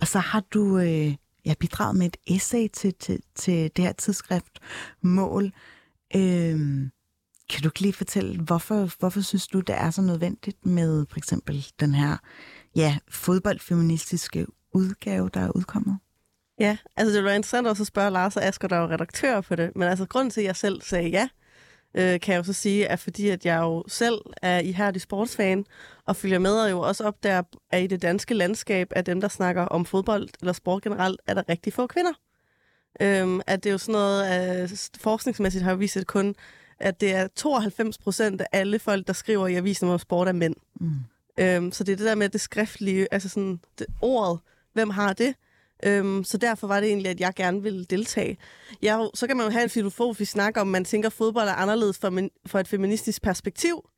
og så har du øh, ja, bidraget med et essay til, til, til det her tidsskrift Mål. Øh, kan du ikke lige fortælle, hvorfor, hvorfor synes du, det er så nødvendigt med for eksempel den her ja, fodboldfeministiske udgave, der er udkommet? Ja, altså det var interessant også at spørge Lars og Asger, der er redaktør på det. Men altså grunden til, at jeg selv sagde ja, øh, kan jeg jo så sige, er fordi, at jeg jo selv er ihærdig sportsfan, og følger med og jo også op der, at i det danske landskab, af dem, der snakker om fodbold eller sport generelt, er der rigtig få kvinder. Øhm, at det er jo sådan noget, at forskningsmæssigt har vist, at kun at det er 92 procent af alle folk, der skriver i avisen om sport, er mænd. Mm. Øhm, så det er det der med det skriftlige, altså sådan det, ordet, hvem har det? Øhm, så derfor var det egentlig, at jeg gerne ville deltage. Jeg, så kan man jo have en filosofisk snak om, man tænker, at fodbold er anderledes for, for et feministisk perspektiv.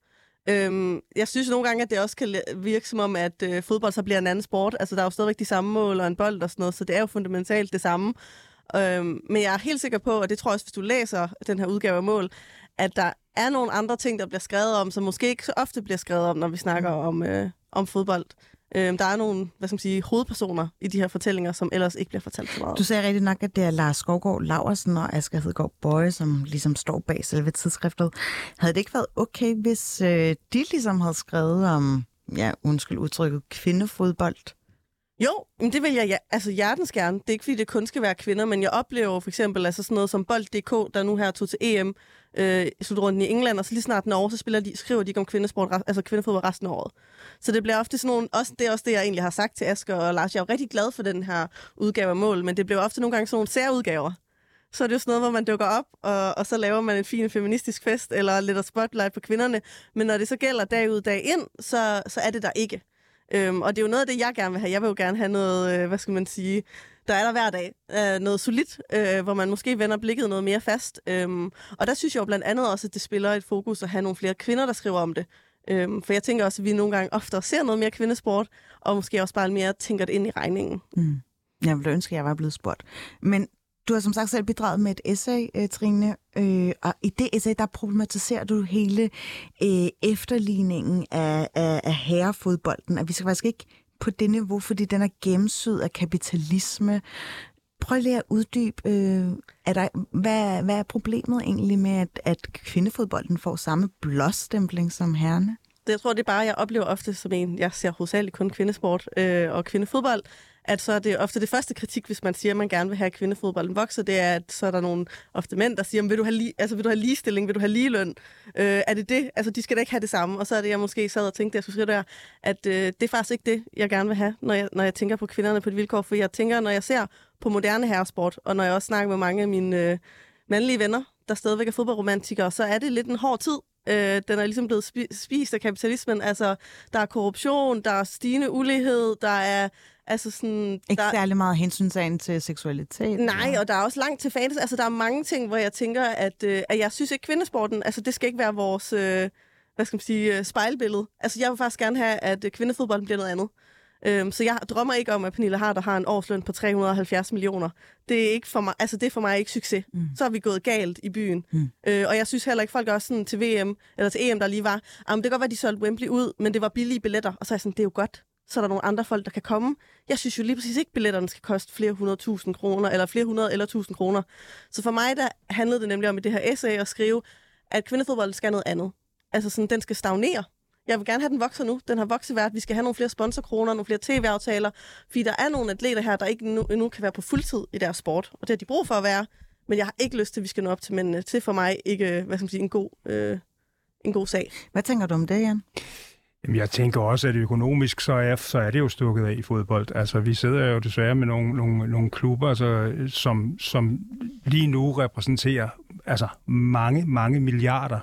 Øhm, jeg synes nogle gange, at det også kan virke som om, at øh, fodbold så bliver en anden sport. Altså, der er jo stadigvæk de samme mål og en bold og sådan noget, så det er jo fundamentalt det samme. Øhm, men jeg er helt sikker på, og det tror jeg også, hvis du læser den her udgave af mål, at der er nogle andre ting, der bliver skrevet om, som måske ikke så ofte bliver skrevet om, når vi snakker om, øh, om fodbold. Øh, der er nogle hvad skal man sige, hovedpersoner i de her fortællinger, som ellers ikke bliver fortalt så meget. Du sagde rigtig nok, at det er Lars Skovgaard Laversen og Asger Hedegaard Bøje, som ligesom står bag selve tidsskriftet. Havde det ikke været okay, hvis øh, de ligesom havde skrevet om, ja, undskyld udtrykket, kvindefodbold? Jo, men det vil jeg ja, altså hjertens gerne. Det er ikke, fordi det kun skal være kvinder, men jeg oplever for eksempel altså sådan noget som Bold.dk, der nu her tog til EM, øh, slutrunden i England, og så lige snart den over, så spiller de, skriver de ikke om kvindesport, altså kvindefodbold resten af året. Så det bliver ofte sådan nogle, også, det er også det, jeg egentlig har sagt til Asger og Lars. Jeg er jo rigtig glad for den her udgave af mål, men det bliver ofte nogle gange sådan nogle særudgaver. Så er det jo sådan noget, hvor man dukker op, og, og så laver man en fin feministisk fest, eller lidt spotlight på kvinderne. Men når det så gælder dag ud, dag ind, så, så er det der ikke. Øhm, og det er jo noget af det, jeg gerne vil have. Jeg vil jo gerne have noget, øh, hvad skal man sige, der er der hver dag. Øh, noget solidt, øh, hvor man måske vender blikket noget mere fast. Øhm, og der synes jeg jo blandt andet også, at det spiller et fokus at have nogle flere kvinder, der skriver om det. Øhm, for jeg tænker også, at vi nogle gange oftere ser noget mere kvindesport, og måske også bare mere tænker det ind i regningen. Mm. Jeg ville ønske, at jeg var blevet spurgt. Men du har som sagt selv bidraget med et essay, øh, Trine, øh, og i det essay, der problematiserer du hele øh, efterligningen af, af, af herrefodbolden, at vi skal faktisk ikke på det niveau, fordi den er gennemsydet af kapitalisme. Prøv lige at uddybe, øh, er der, hvad, hvad er problemet egentlig med, at, at kvindefodbolden får samme blåstempling som herrene? Det, jeg tror, det er bare, jeg oplever ofte som en, jeg ser hovedsageligt kun kvindesport øh, og kvindefodbold, at så er det ofte det første kritik, hvis man siger, at man gerne vil have kvindefodbolden vokser, det er, at så er der nogle ofte mænd, der siger, vil du have, li- altså, vil du have ligestilling, vil du have ligeløn? Øh, er det det? Altså, de skal da ikke have det samme. Og så er det, jeg måske sad og tænkte, at jeg skulle skrive der, at øh, det er faktisk ikke det, jeg gerne vil have, når jeg, når jeg tænker på kvinderne på et vilkår. For jeg tænker, når jeg ser på moderne herresport, og når jeg også snakker med mange af mine øh, mandlige venner, der stadigvæk er fodboldromantikere, så er det lidt en hård tid. Øh, den er ligesom blevet spi- spist af kapitalismen. Altså, der er korruption, der er stigende ulighed, der er Altså sådan, Ikke der, særlig meget hensynsagen til seksualitet? Nej, eller? og der er også langt til fans. Altså, der er mange ting, hvor jeg tænker, at, øh, at jeg synes ikke, kvindesporten, altså det skal ikke være vores, øh, hvad skal man sige, øh, spejlbillede. Altså, jeg vil faktisk gerne have, at øh, kvindefodbolden bliver noget andet. Øhm, så jeg drømmer ikke om, at Pernille Harder har en årsløn på 370 millioner. Det er, ikke for mig, altså det er for mig ikke succes. Mm. Så er vi gået galt i byen. Mm. Øh, og jeg synes heller ikke, folk er også sådan til VM, eller til EM, der lige var, jamen, det kan godt være, de solgte Wembley ud, men det var billige billetter. Og så er jeg sådan, det er jo godt så er der nogle andre folk, der kan komme. Jeg synes jo lige præcis ikke, at billetterne skal koste flere hundrede tusind kroner, eller flere hundrede eller tusind kroner. Så for mig, der handlede det nemlig om i det her essay at skrive, at kvindefodbold skal noget andet. Altså sådan, den skal stagnere. Jeg vil gerne have, den vokser nu. Den har vokset værd. Vi skal have nogle flere sponsorkroner, nogle flere tv-aftaler. Fordi der er nogle atleter her, der ikke nu, endnu kan være på fuldtid i deres sport. Og det har de brug for at være. Men jeg har ikke lyst til, at vi skal nå op til mændene. Til for mig ikke, øh, hvad skal man sige, en god, øh, en god sag. Hvad tænker du om det, Jan? Jamen, jeg tænker også, at økonomisk, så er, så er det jo stukket af i fodbold. Altså, vi sidder jo desværre med nogle, nogle, nogle klubber, altså, som, som lige nu repræsenterer altså, mange, mange milliarder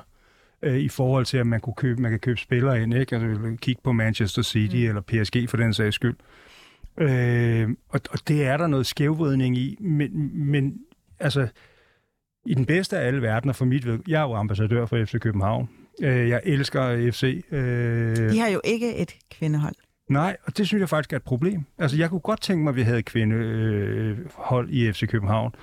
øh, i forhold til, at man, kunne købe, man kan købe spillere ind. Ikke? Altså, kigge på Manchester City mm. eller PSG for den sags skyld. Øh, og, og det er der noget skævvridning i, men, men altså, i den bedste af alle verdener for mit ved, jeg er jo ambassadør for FC København. Øh, jeg elsker FC. Øh, De har jo ikke et kvindehold. Nej, og det synes jeg faktisk er et problem. Altså, jeg kunne godt tænke mig, at vi havde et kvindehold i FC København.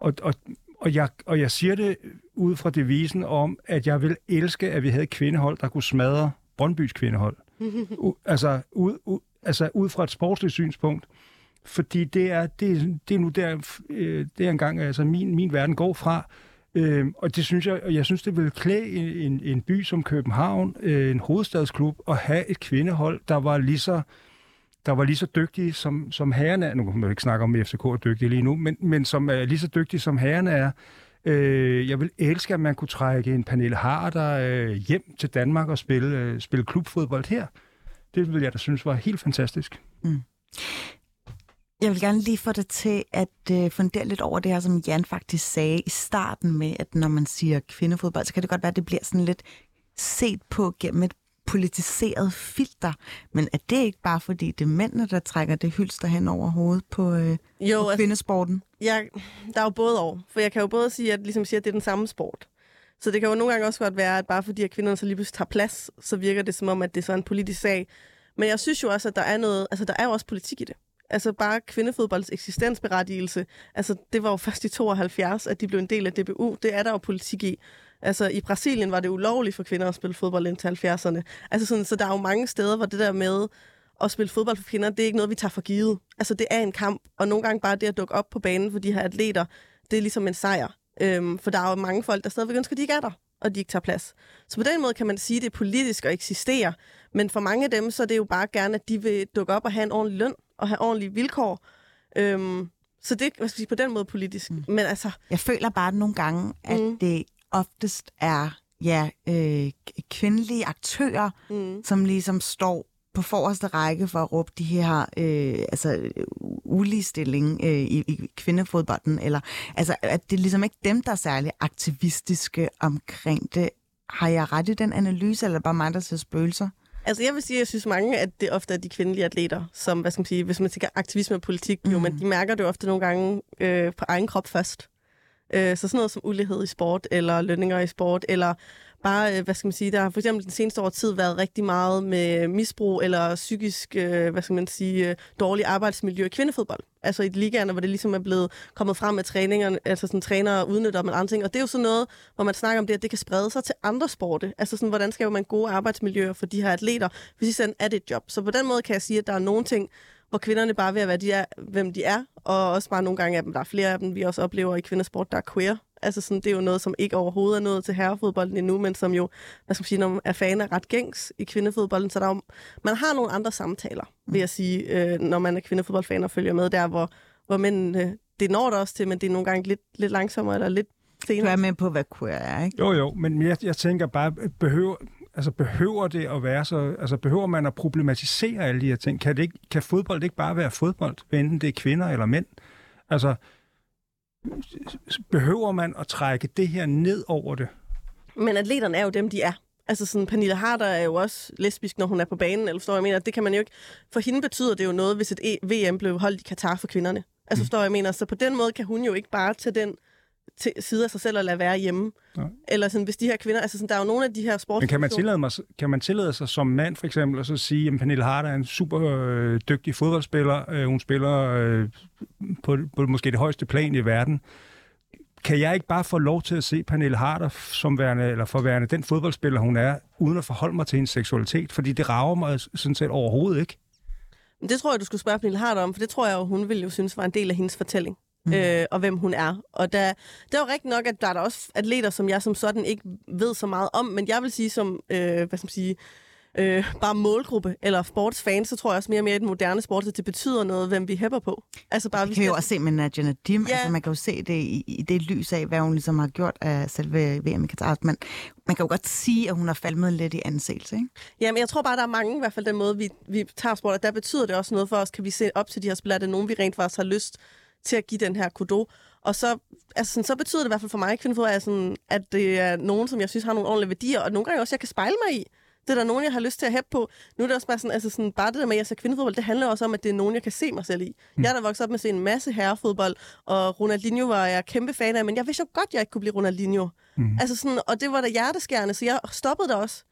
Og, og, og, jeg, og jeg siger det ud fra devisen om, at jeg vil elske, at vi havde et kvindehold, der kunne smadre Brøndbys kvindehold. U, altså, ud, u, altså, ud fra et sportsligt synspunkt. Fordi det er, det, det er nu der, øh, det er engang, altså min, min verden går fra. Øh, og det synes jeg, jeg synes, det ville klæde en, en, en by som København, øh, en hovedstadsklub, at have et kvindehold, der var lige så, der var lige så dygtige som, som herrerne er. Nu kan man ikke snakke om, at FCK er dygtige lige nu, men, men som er lige så dygtige som herrerne er. Øh, jeg vil elske, at man kunne trække en Pernille Harder øh, hjem til Danmark og spille, øh, spille klubfodbold her. Det vil jeg da synes var helt fantastisk. Mm. Jeg vil gerne lige få dig til at øh, fundere lidt over det her, som Jan faktisk sagde i starten med, at når man siger kvindefodbold, så kan det godt være, at det bliver sådan lidt set på gennem et politiseret filter. Men er det ikke bare fordi, det er mændene, der trækker det hylster hen over hovedet på, øh, jo, på kvindesporten? Altså, jeg, der er jo både over. For jeg kan jo både sige, at, ligesom siger, at det er den samme sport. Så det kan jo nogle gange også godt være, at bare fordi at kvinderne så lige pludselig tager plads, så virker det som om, at det er så en politisk sag. Men jeg synes jo også, at der er noget, altså der er jo også politik i det. Altså bare kvindefodbolds eksistensberettigelse. Altså det var jo først i 72, at de blev en del af DBU. Det er der jo politik i. Altså i Brasilien var det ulovligt for kvinder at spille fodbold indtil 70'erne. Altså sådan, så der er jo mange steder, hvor det der med at spille fodbold for kvinder, det er ikke noget, vi tager for givet. Altså det er en kamp, og nogle gange bare det at dukke op på banen for de her atleter, det er ligesom en sejr. Øhm, for der er jo mange folk, der stadigvæk ønsker, at de ikke er der, og de ikke tager plads. Så på den måde kan man sige, at det er politisk at eksistere. Men for mange af dem, så er det jo bare gerne, at de vil dukke op og have en ordentlig løn og have ordentlige vilkår. Øhm, så det er sige, på den måde politisk. Mm. Men altså... Jeg føler bare nogle gange, at mm. det oftest er ja, øh, kvindelige aktører, mm. som ligesom står på forreste række for at råbe de her øh, altså, uligestilling øh, i, i kvindefodbolden, eller altså, at det er ligesom ikke dem, der er særlig aktivistiske omkring det. Har jeg ret i den analyse, eller bare mig, der ser spøgelser? Altså jeg vil sige, at jeg synes mange, at det ofte er de kvindelige atleter, som, hvad skal man sige, hvis man tænker aktivisme og politik, mm. jo, men de mærker det jo ofte nogle gange øh, på egen krop først. Øh, så sådan noget som ulighed i sport, eller lønninger i sport, eller bare, øh, hvad skal man sige, der har for eksempel den seneste år tid været rigtig meget med misbrug eller psykisk, øh, hvad skal man sige, øh, dårlig arbejdsmiljø i kvindefodbold. Altså i ligaerne, hvor det ligesom er blevet kommet frem med træningerne, altså sådan trænere udnytter med andre ting. Og det er jo sådan noget, hvor man snakker om det, at det kan sprede sig til andre sporte. Altså sådan, hvordan skaber man gode arbejdsmiljøer for de her atleter, hvis de sådan er det et job. Så på den måde kan jeg sige, at der er nogle ting, hvor kvinderne bare ved at være de er, hvem de er, og også bare nogle gange af dem, der er flere af dem, vi også oplever i kvindesport, der er queer. Altså sådan, det er jo noget, som ikke overhovedet er nået til herrefodbolden endnu, men som jo, hvad skal man sige, når man er fan af ret gængs i kvindefodbolden, så der er jo, man har nogle andre samtaler, vil jeg sige, øh, når man er kvindefodboldfan og følger med der, hvor, hvor mændene, det når der også til, men det er nogle gange lidt, lidt langsommere eller lidt senere. Du er med på, hvad queer er, ikke? Jo, jo, men jeg, jeg tænker bare, behøver, altså behøver det at være så, altså behøver man at problematisere alle de her ting? Kan, det ikke, kan fodbold ikke bare være fodbold, enten det er kvinder eller mænd? Altså, behøver man at trække det her ned over det? Men atleterne er jo dem, de er. Altså sådan, Pernille Harder er jo også lesbisk, når hun er på banen, eller forstår jeg mener, det kan man jo ikke... For hende betyder det jo noget, hvis et E- VM blev holdt i Katar for kvinderne. Altså forstår jeg mener, så på den måde kan hun jo ikke bare tage den til side af sig selv og lade være hjemme. Nej. Eller sådan, hvis de her kvinder, altså sådan, der er jo nogle af de her sports... Men kan man, tillade mig, kan man tillade sig som mand for eksempel at så sige, at Pernille Harder er en super øh, dygtig fodboldspiller. Øh, hun spiller øh, på, på måske det højeste plan i verden. Kan jeg ikke bare få lov til at se Pernille Harder som værende, eller for værende den fodboldspiller, hun er, uden at forholde mig til hendes seksualitet? Fordi det rager mig sådan set overhovedet ikke. Men det tror jeg, du skulle spørge Pernille Harder om, for det tror jeg hun ville jo synes var en del af hendes fortælling. Mm. Øh, og hvem hun er. Og der, det er jo rigtigt nok, at der er der også atleter, som jeg som sådan ikke ved så meget om, men jeg vil sige som, øh, hvad skal man sige, øh, bare målgruppe eller sportsfan, så tror jeg også mere og mere i den moderne sport, at det betyder noget, hvem vi hæpper på. Altså bare, Det kan vi jo også se med Nadia Nadim. Ja. Altså, man kan jo se det i, i det lys af, hvad hun ligesom har gjort af selve VM i Katar. Men man kan jo godt sige, at hun har falmet lidt i anseelse, ikke? Jamen, jeg tror bare, der er mange, i hvert fald den måde, vi, vi tager sport, og der betyder det også noget for os. Kan vi se op til de her spillere? Er det nogen, vi rent faktisk har lyst til at give den her kudo? Og så, altså sådan, så betyder det i hvert fald for mig, kvindefodbold, at, sådan, at det er nogen, som jeg synes har nogle ordentlige værdier, og nogle gange også, jeg kan spejle mig i. Det er der nogen, jeg har lyst til at hæppe på. Nu er det også bare sådan, altså sådan, bare det der med, at jeg ser kvindefodbold, det handler også om, at det er nogen, jeg kan se mig selv i. Mm. Jeg er da vokset op med at se en masse herrefodbold, og Ronaldinho var jeg kæmpe fan af, men jeg vidste jo godt, jeg ikke kunne blive Ronaldinho. Mm. Altså sådan, og det var da hjerteskærende, så jeg stoppede det også.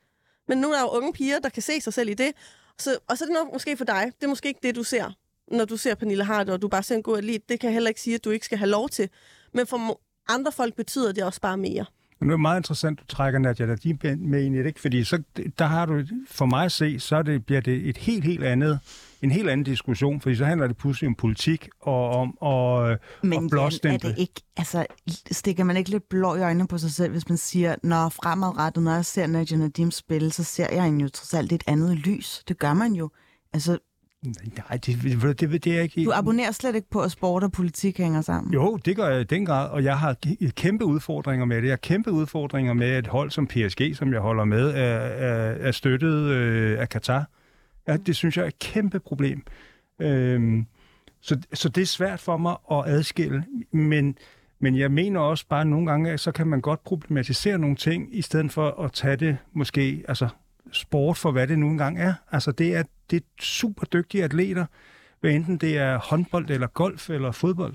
Men nu er der jo unge piger, der kan se sig selv i det. Så, og så er det nok måske for dig. Det er måske ikke det, du ser, når du ser Pernille Harder, og du bare ser en god atlet. Det kan jeg heller ikke sige, at du ikke skal have lov til. Men for andre folk betyder det også bare mere. Men det er meget interessant, du trækker Nadia Nadim med ind i det, ikke? fordi så, der har du, for mig at se, så det, bliver det et helt, helt andet, en helt anden diskussion, fordi så handler det pludselig om politik og om at, Men blåstemple. er det ikke, altså, stikker man ikke lidt blå i øjnene på sig selv, hvis man siger, når fremadrettet, når jeg ser Nadia Nadim spille, så ser jeg hende jo trods alt et andet lys. Det gør man jo. Altså, Nej, det, det, det, det er ikke... du abonnerer slet ikke på, at sport og politik hænger sammen. Jo, det gør jeg i den grad, og jeg har kæmpe udfordringer med det. Jeg har kæmpe udfordringer med et hold som PSG, som jeg holder med, er, er, er støttet øh, af Katar. Ja, det synes jeg er et kæmpe problem. Øhm, så, så det er svært for mig at adskille, men, men jeg mener også bare nogle gange, at så kan man godt problematisere nogle ting, i stedet for at tage det måske, altså sport for, hvad det nu engang er. Altså det er, det er super dygtige atleter, hvad enten det er håndbold eller golf eller fodbold.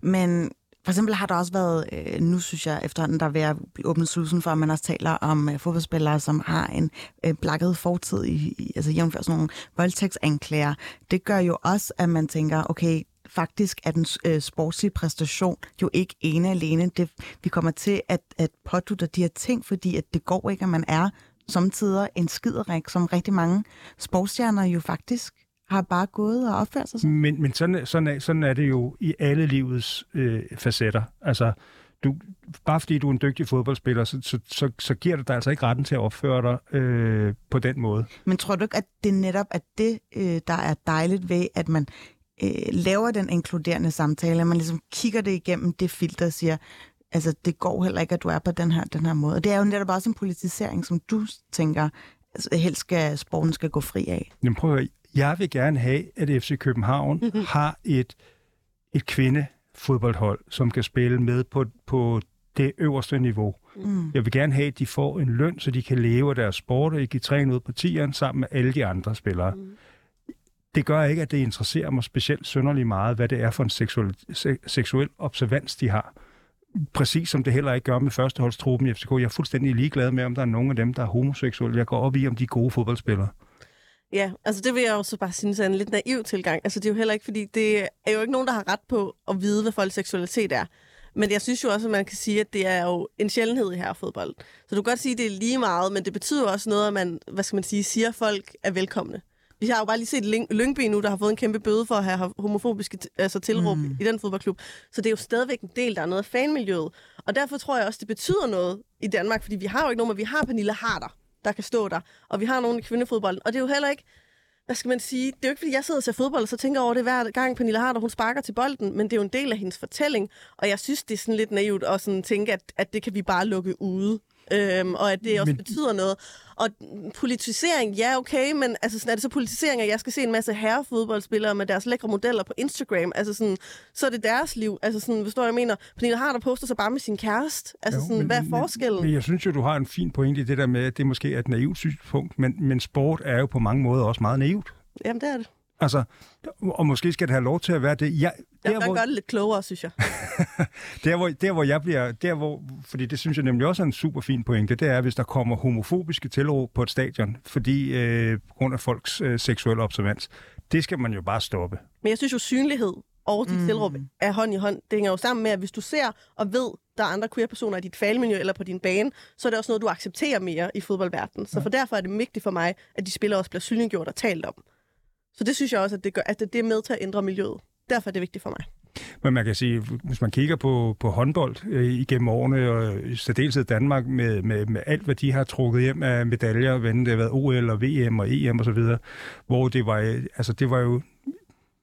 Men for eksempel har der også været, øh, nu synes jeg efterhånden, der er ved at åbne slusen for, at man også taler om øh, fodboldspillere, som har en øh, blakket fortid, i, i, altså jævnfør sådan nogle voldtægtsanklager. Det gør jo også, at man tænker, okay, faktisk er den øh, sportslige præstation jo ikke ene alene. Det, vi kommer til at, at pådutte de her ting, fordi at det går ikke, at man er samtidig en skiderik, som rigtig mange sportsstjerner jo faktisk har bare gået og opført sig sådan. Men, men sådan, sådan, er, sådan er det jo i alle livets øh, facetter. Altså, du, bare fordi du er en dygtig fodboldspiller, så, så, så, så giver det dig altså ikke retten til at opføre dig øh, på den måde. Men tror du ikke, at det netop er det, øh, der er dejligt ved, at man øh, laver den inkluderende samtale, at man ligesom kigger det igennem det filter og siger, altså det går heller ikke, at du er på den her, den her måde. Og det er jo netop også en politisering, som du tænker, altså, helst skal sporten skal gå fri af. Jamen prøv at høre. jeg vil gerne have, at FC København har et, et kvindefodboldhold, som kan spille med på, på det øverste niveau. Mm. Jeg vil gerne have, at de får en løn, så de kan leve af deres sport, og de kan træne ud på tieren sammen med alle de andre spillere. Mm. Det gør ikke, at det interesserer mig specielt sønderlig meget, hvad det er for en seksuel, se, seksuel observans, de har. Præcis som det heller ikke gør med førsteholdstruppen i FCK. Jeg er fuldstændig ligeglad med, om der er nogen af dem, der er homoseksuelle. Jeg går op i, om de er gode fodboldspillere. Ja, altså det vil jeg også bare synes er en lidt naiv tilgang. Altså det er jo heller ikke, fordi det er jo ikke nogen, der har ret på at vide, hvad folks seksualitet er. Men jeg synes jo også, at man kan sige, at det er jo en sjældenhed i her fodbold. Så du kan godt sige, at det er lige meget, men det betyder også noget, at man, hvad skal man sige, siger, at folk er velkomne. Vi har jo bare lige set Lyng- Lyngby nu, der har fået en kæmpe bøde for at have homofobiske altså tilråb mm. i den fodboldklub. Så det er jo stadigvæk en del, der er noget af fanmiljøet. Og derfor tror jeg også, det betyder noget i Danmark, fordi vi har jo ikke nogen, men vi har Pernille Harder, der kan stå der. Og vi har nogen i kvindefodbolden. Og det er jo heller ikke, hvad skal man sige, det er jo ikke, fordi jeg sidder og ser fodbold, og så tænker over det hver gang Pernille Harder, hun sparker til bolden, men det er jo en del af hendes fortælling, og jeg synes, det er sådan lidt naivt at sådan tænke, at, at det kan vi bare lukke ude. Øhm, og at det også Men- betyder noget. Og politisering, ja okay, men altså, sådan, er det så politisering, at jeg skal se en masse herrefodboldspillere med deres lækre modeller på Instagram? Altså sådan, så er det deres liv. Altså sådan, hvis du jeg mener, Pernille Harder poster sig bare med sin kæreste. Altså Jo, sådan, men- hvad er men- forskellen? Men jeg synes jo, du har en fin pointe i det der med, at det måske er et naivt synspunkt, men, men sport er jo på mange måder også meget naivt. Jamen, det er det. Altså, og måske skal det have lov til at være det. Jeg, Jeg der, vil hvor, gøre det lidt klogere, synes jeg. der, hvor, der, hvor jeg bliver... Der, hvor, fordi det synes jeg nemlig også er en super fin pointe, det er, hvis der kommer homofobiske tilråb på et stadion, fordi øh, på grund af folks øh, seksuelle observans. Det skal man jo bare stoppe. Men jeg synes jo, synlighed og dit mm. tilråb er hånd i hånd. Det hænger jo sammen med, at hvis du ser og ved, der er andre queer-personer i dit fagmiljø eller på din bane, så er det også noget, du accepterer mere i fodboldverdenen. Så for derfor er det vigtigt for mig, at de spillere også bliver synliggjort og talt om. Så det synes jeg også, at det, gør, at det er med til at ændre miljøet. Derfor er det vigtigt for mig. Men man kan sige, hvis man kigger på, på håndbold øh, igennem årene, og i særdeleshed Danmark, med, med, med alt, hvad de har trukket hjem af medaljer, hvad det har været OL og VM og EM osv., hvor det var, øh, altså det var jo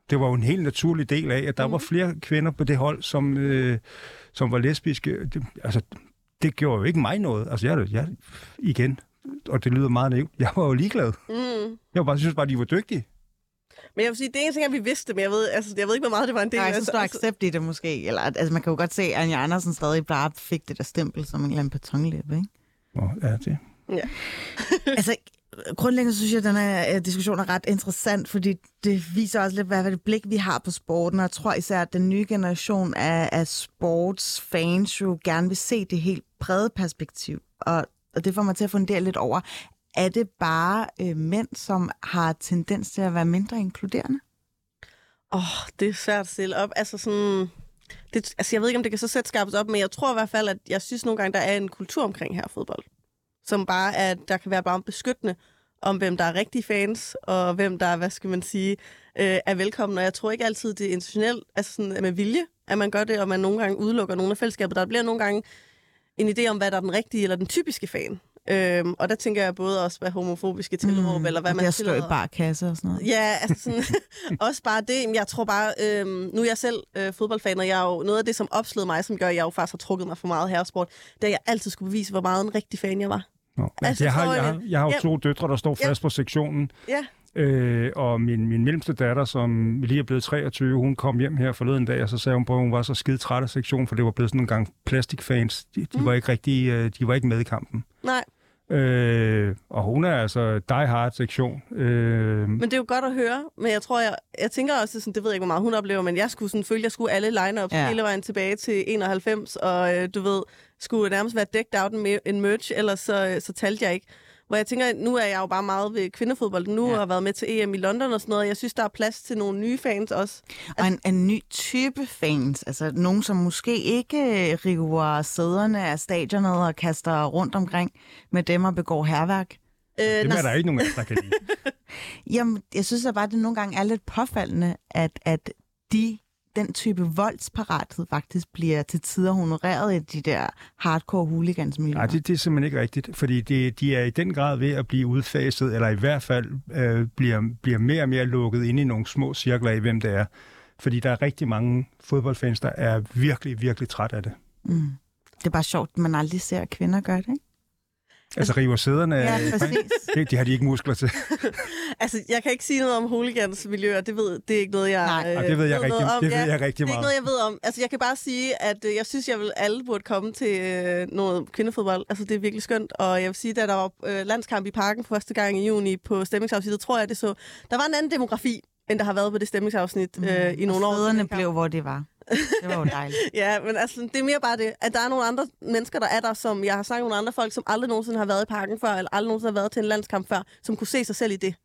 det var jo en helt naturlig del af, at der mm. var flere kvinder på det hold, som, øh, som var lesbiske. Det, altså, det gjorde jo ikke mig noget. Altså, jeg, jeg igen, og det lyder meget naivt, jeg var jo ligeglad. Mm. Jeg var bare, synes bare, de var dygtige. Men jeg vil sige, det er en ting, at vi vidste, men jeg ved, altså, jeg ved ikke, hvor meget det var en del er ikke så stor accept i det måske. Eller, at- altså, man kan jo godt se, at Anja Andersen stadig bare fik det der stempel som en eller anden betonlæbe, ikke? Og, ja, det. altså, grundlæggende synes jeg, at den her øh, diskussion er ret interessant, fordi det viser også lidt, hvad hvad det blik vi har på sporten, og jeg tror især, at den nye generation af, af sportsfans jo gerne vil se det helt brede perspektiv, og, og det får mig til at fundere lidt over, er det bare øh, mænd, som har tendens til at være mindre inkluderende? Åh, oh, det er svært at stille op. Altså sådan... Det, altså, jeg ved ikke, om det kan så sætte skabes op, men jeg tror i hvert fald, at jeg synes nogle gange, der er en kultur omkring her fodbold. Som bare er, at der kan være bare beskyttende om, hvem der er rigtige fans, og hvem der, hvad skal man sige, øh, er velkommen. Og jeg tror ikke altid, det er intentionelt, altså sådan med vilje, at man gør det, og man nogle gange udelukker nogle af fællesskabet. Der bliver nogle gange en idé om, hvad der er den rigtige eller den typiske fan. Øhm, og der tænker jeg både også, hvad homofobiske tilråb, mm, eller hvad man det at slå i tillader. barkasse og sådan noget. Ja, altså sådan, også bare det. Jeg tror bare, øhm, nu er jeg selv øh, fodboldfan, og jeg er jo, noget af det, som opslåede mig, som gør, at jeg jo faktisk har trukket mig for meget herresport, det er, at jeg altid skulle bevise, hvor meget en rigtig fan jeg var. Nå, Altså, jeg, har, jeg, jeg- har, jeg har jo Ja. to døtre, der står Ja. fast på sektionen, Ja, Øh, og min, min mellemste datter, som lige er blevet 23, hun kom hjem her forleden dag, og så sagde hun på, at hun var så skide træt af sektionen, for det var blevet sådan en gang plastikfans. De, de, Mm. var ikke rigtig, øh, de var ikke med i kampen. nej. Øh, og hun er altså die hard sektion. Øh, Men det er jo godt at høre. Men jeg tror, jeg, jeg tænker også, sådan, det ved jeg ikke, hvor meget hun oplever, men jeg skulle sådan føle, at jeg skulle alle line-ups Ja. ja. hele vejen tilbage til 91, og øh, du ved, skulle nærmest være dækket out en merch, ellers så, øh, så talte jeg ikke. Hvor jeg tænker, nu er jeg jo bare meget ved kvindefodbold nu, Ja. og har været med til EM i London og sådan noget. Jeg synes, der er plads til nogle nye fans også. Og en, en ny type fans, altså nogen, som måske ikke river sæderne af stadionet og kaster rundt omkring med dem og begår herværk. Øh, nej, er der ikke nogen af, der kan lide. Jamen, jeg synes at bare, det nogle gange er lidt påfaldende, at, at de, den type voldsparathed faktisk bliver til tider honoreret i de der hardcore hooligans-miljøer. Nej, det, det er simpelthen ikke rigtigt, fordi det, de er i den grad ved at blive udfaset, eller i hvert fald øh, bliver, bliver mere og mere lukket ind i nogle små cirkler af, hvem det er. Fordi der er rigtig mange fodboldfans, der er virkelig, virkelig træt af det. Mm. Det er bare sjovt, at man aldrig ser kvinder gøre det, ikke? Altså river sæderne Ja, af- præcis. Det, de har de ikke muskler til. Altså, jeg kan ikke sige noget om hooligans miljøer. Det, ved, det er ikke noget, jeg, Nej. øh, det ved jeg noget rigtig- om. det ved Ja, jeg rigtig Det er ikke meget. noget, jeg ved om. Altså, jeg kan bare sige, at øh, jeg synes, jeg vil alle burde komme til øh, noget kvindefodbold. Altså, det er virkelig skønt. Og jeg vil sige, da der var øh, landskamp i parken for første gang i juni på stemningsafsnittet, tror jeg, det så... Der var en anden demografi, end der har været på det stemningsafsnit øh, i nogle år. og kamp. blev, hvor det var. Det var jo dejligt. Ja, men altså, det er mere bare det, at der er nogle andre mennesker, der er der, som jeg har snakket med nogle andre folk, som aldrig nogensinde har været i parken før, eller aldrig nogensinde har været til en landskamp før, som kunne se sig selv i det.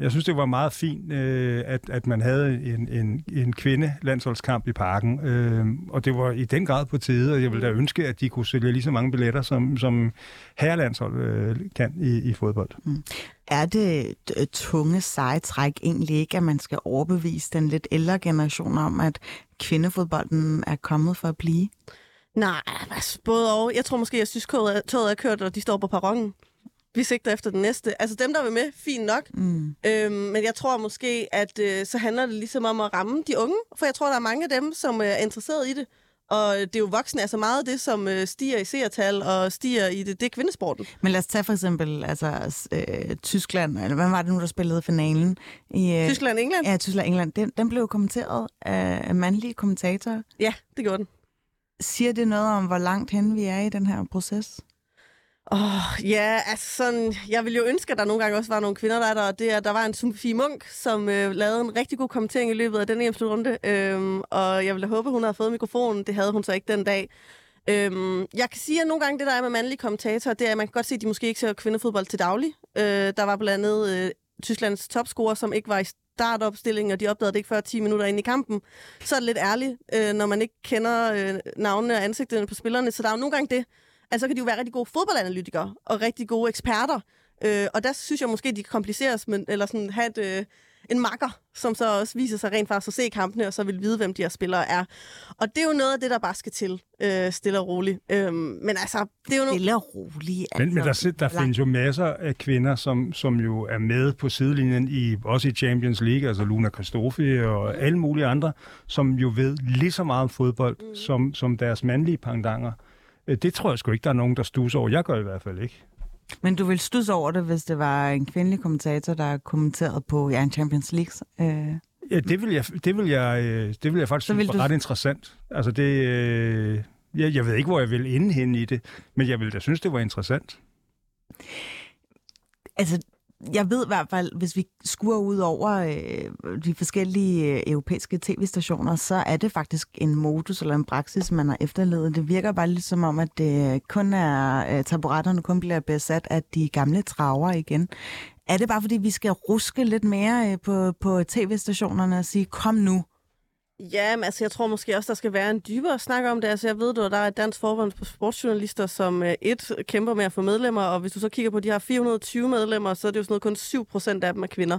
Jeg synes, det var meget fint, øh, at, at man havde en, en, en kvinde-landsholdskamp i parken. Øh, og det var i den grad på tide, og jeg ville da ønske, at de kunne sælge lige så mange billetter, som, som herrelandshold øh, kan i, i fodbold. Er det tunge, seje træk egentlig ikke, at man skal overbevise den lidt ældre generation om, at kvindefodbolden er kommet for at blive? Nej, altså, både og. Jeg tror måske, at synes, toget toget er kørt, og de står på perronen. Vi sigter efter den næste. Altså dem, der vil med, fint nok. Mm. Øhm, men jeg tror måske, at øh, så handler det ligesom om at ramme de unge. For jeg tror, der er mange af dem, som øh, er interesseret i det. Og det er jo voksne, altså meget af det, som øh, stiger i seertal og stiger i det, det er kvindesporten. Men lad os tage for eksempel altså, øh, Tyskland, eller hvad var det nu, der spillede finalen? I, øh, Tyskland og England? Ja, Tyskland England. Den, den blev kommenteret af af mandlige kommentatorer. Ja, det gjorde den. Siger det noget om, hvor langt hen vi er i den her proces? Åh, oh, ja, altså sådan, jeg ville jo ønske, at der nogle gange også var nogle kvinder, der er der, og det er, der var en Sofie Munk, som øh, lavede en rigtig god kommentering i løbet af den eneste runde, øhm, og jeg ville håbe, hun havde fået mikrofonen, det havde hun så ikke den dag. Øhm, jeg kan sige, at nogle gange det, der er med mandlige kommentatorer, det er, at man kan godt se, at de måske ikke ser kvindefodbold til daglig. Øh, der var blandt andet øh, Tysklands topscorer, som ikke var i startopstillingen, og de opdagede det ikke før 10 minutter ind i kampen. Så er det lidt ærligt, øh, når man ikke kender øh, navnene og ansigterne på spillerne. Så der er jo nogle gange det, Altså, så kan de jo være rigtig gode fodboldanalytikere og rigtig gode eksperter. Øh, og der synes jeg måske, de kan kompliceres, men, eller sådan have et, øh, en makker, som så også viser sig rent faktisk at se kampene, og så vil vide, hvem de her spillere er. Og det er jo noget af det, der bare skal til, øh, stille og roligt. Øh, men altså, det er jo noget... Stille og roligt. Altså, Men, men der, sit- der findes jo masser af kvinder, som, som jo er med på sidelinjen, i, også i Champions League, altså Luna Kristofi og alle mulige andre, som jo ved lige så meget om fodbold, mm. som, som deres mandlige pangdanger. Øh, Det tror jeg sgu ikke, der er nogen, der stusser over. Jeg gør i hvert fald ikke. Men du vil stusse over det, hvis det var en kvindelig kommentator, der kommenterede på ja, en Champions League. Øh, Ja, det vil jeg, det vil jeg, øh, det vil jeg faktisk Så synes vil var du- ret interessant. Altså det, øh, jeg, jeg ved ikke, hvor jeg vil ende hen i det, men jeg vil da synes, det var interessant. altså, jeg ved i hvert fald, hvis vi skuer ud over øh, de forskellige øh, europæiske tv-stationer, så er det faktisk en modus eller en praksis, man har efterlevet. Det virker bare lidt som om, at det kun er, øh, taburetterne kun bliver besat af de gamle traver igen. Er det bare, fordi vi skal ruske lidt mere øh, på, på tv-stationerne og sige, kom nu? Ja, men altså, jeg tror måske også, der skal være en dybere snak om det. Altså, jeg ved, at der er et dansk forbund på sportsjournalister, som øh, et kæmper med at få medlemmer, og hvis du så kigger på de har 420 medlemmer, så er det jo sådan noget, kun 7 procent af dem er kvinder.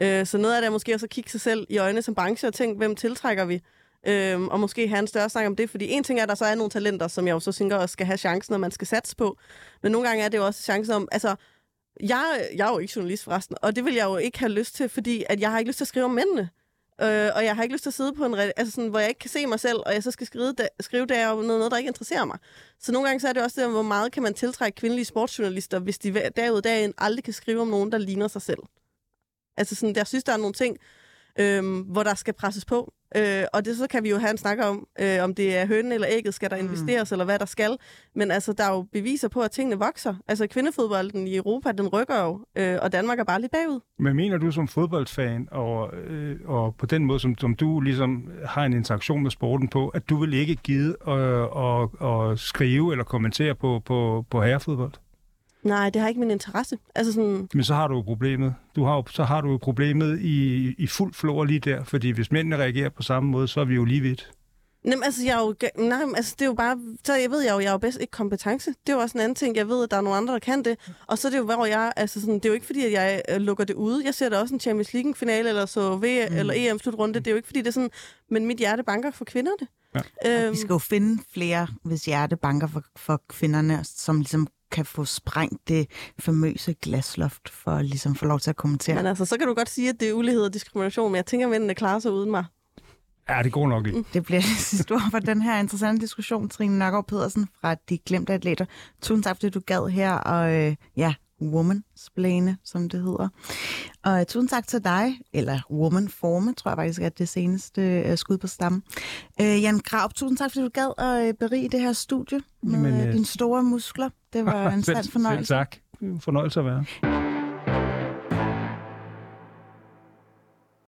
Øh, så noget af det er måske også at kigge sig selv i øjnene som branche og tænke, hvem tiltrækker vi? Øh, og måske have en større snak om det, fordi en ting er, at der så er nogle talenter, som jeg jo så tænker også skal have chancen, når man skal satse på. Men nogle gange er det jo også chancen om, altså, jeg, jeg er jo ikke journalist forresten, og det vil jeg jo ikke have lyst til, fordi at jeg har ikke lyst til at skrive om mændene. Øh, og jeg har ikke lyst til at sidde på en... Altså sådan, hvor jeg ikke kan se mig selv, og jeg så skal skrive, da, skrive der om noget, noget, der ikke interesserer mig. Så nogle gange så er det også det, hvor meget kan man tiltrække kvindelige sportsjournalister, hvis de hver- derud dagen aldrig kan skrive om nogen, der ligner sig selv. Altså sådan, jeg synes, der er nogle ting, øh, hvor der skal presses på. Øh, og det så kan vi jo have en snak om, øh, om det er hønen eller ægget, skal der investeres, mm. eller hvad der skal. Men altså, der er jo beviser på, at tingene vokser. Altså, kvindefodbolden i Europa, den rykker jo, øh, og Danmark er bare lidt bagud. Men mener du som fodboldfan, og, øh, og på den måde, som, som du ligesom har en interaktion med sporten på, at du vil ikke give øh, at, at skrive eller kommentere på, på, på herrefodbold? Nej, det har ikke min interesse. Altså sådan, Men så har du jo problemet. Du har jo, så har du jo problemet i, i fuld flor lige der, fordi hvis mændene reagerer på samme måde, så er vi jo lige vidt. Jamen, altså, jeg er jo, nej, altså, det er jo bare, så jeg ved jeg jo, jeg er jo bedst ikke kompetence. Det er jo også en anden ting. Jeg ved, at der er nogle andre, der kan det. Og så er det jo, hvor jeg, altså sådan, det er jo ikke fordi, at jeg øh, lukker det ude. Jeg ser da også en Champions League-finale, eller så V, mm. eller EM-slutrunde. Det er jo ikke fordi, det er sådan, men mit hjerte banker for kvinderne. Ja. Øhm, Vi skal jo finde flere, hvis hjerte banker for, for kvinderne, som ligesom kan få sprængt det famøse glasloft for at ligesom få lov til at kommentere. men altså, så kan du godt sige, at det er ulighed og diskrimination, men jeg tænker, at mændene klarer sig uden mig. Ja, det går nok ikke. Det bliver sidste ord for den her interessante diskussion, Trine Nørgaard Pedersen fra De Glemte Atleter. Tusind tak, fordi du gad her, og øh, ja, woman splane, som det hedder. Og øh, tusind tak til dig, eller woman forme, tror jeg faktisk er det seneste øh, skud på stammen. Øh, Jan Graup, tusind tak, fordi du gad at øh, berige det her studie med Jamen, øh, dine store muskler. Det var en sand fornøjelse. Selv tak. Fornøjelse at være.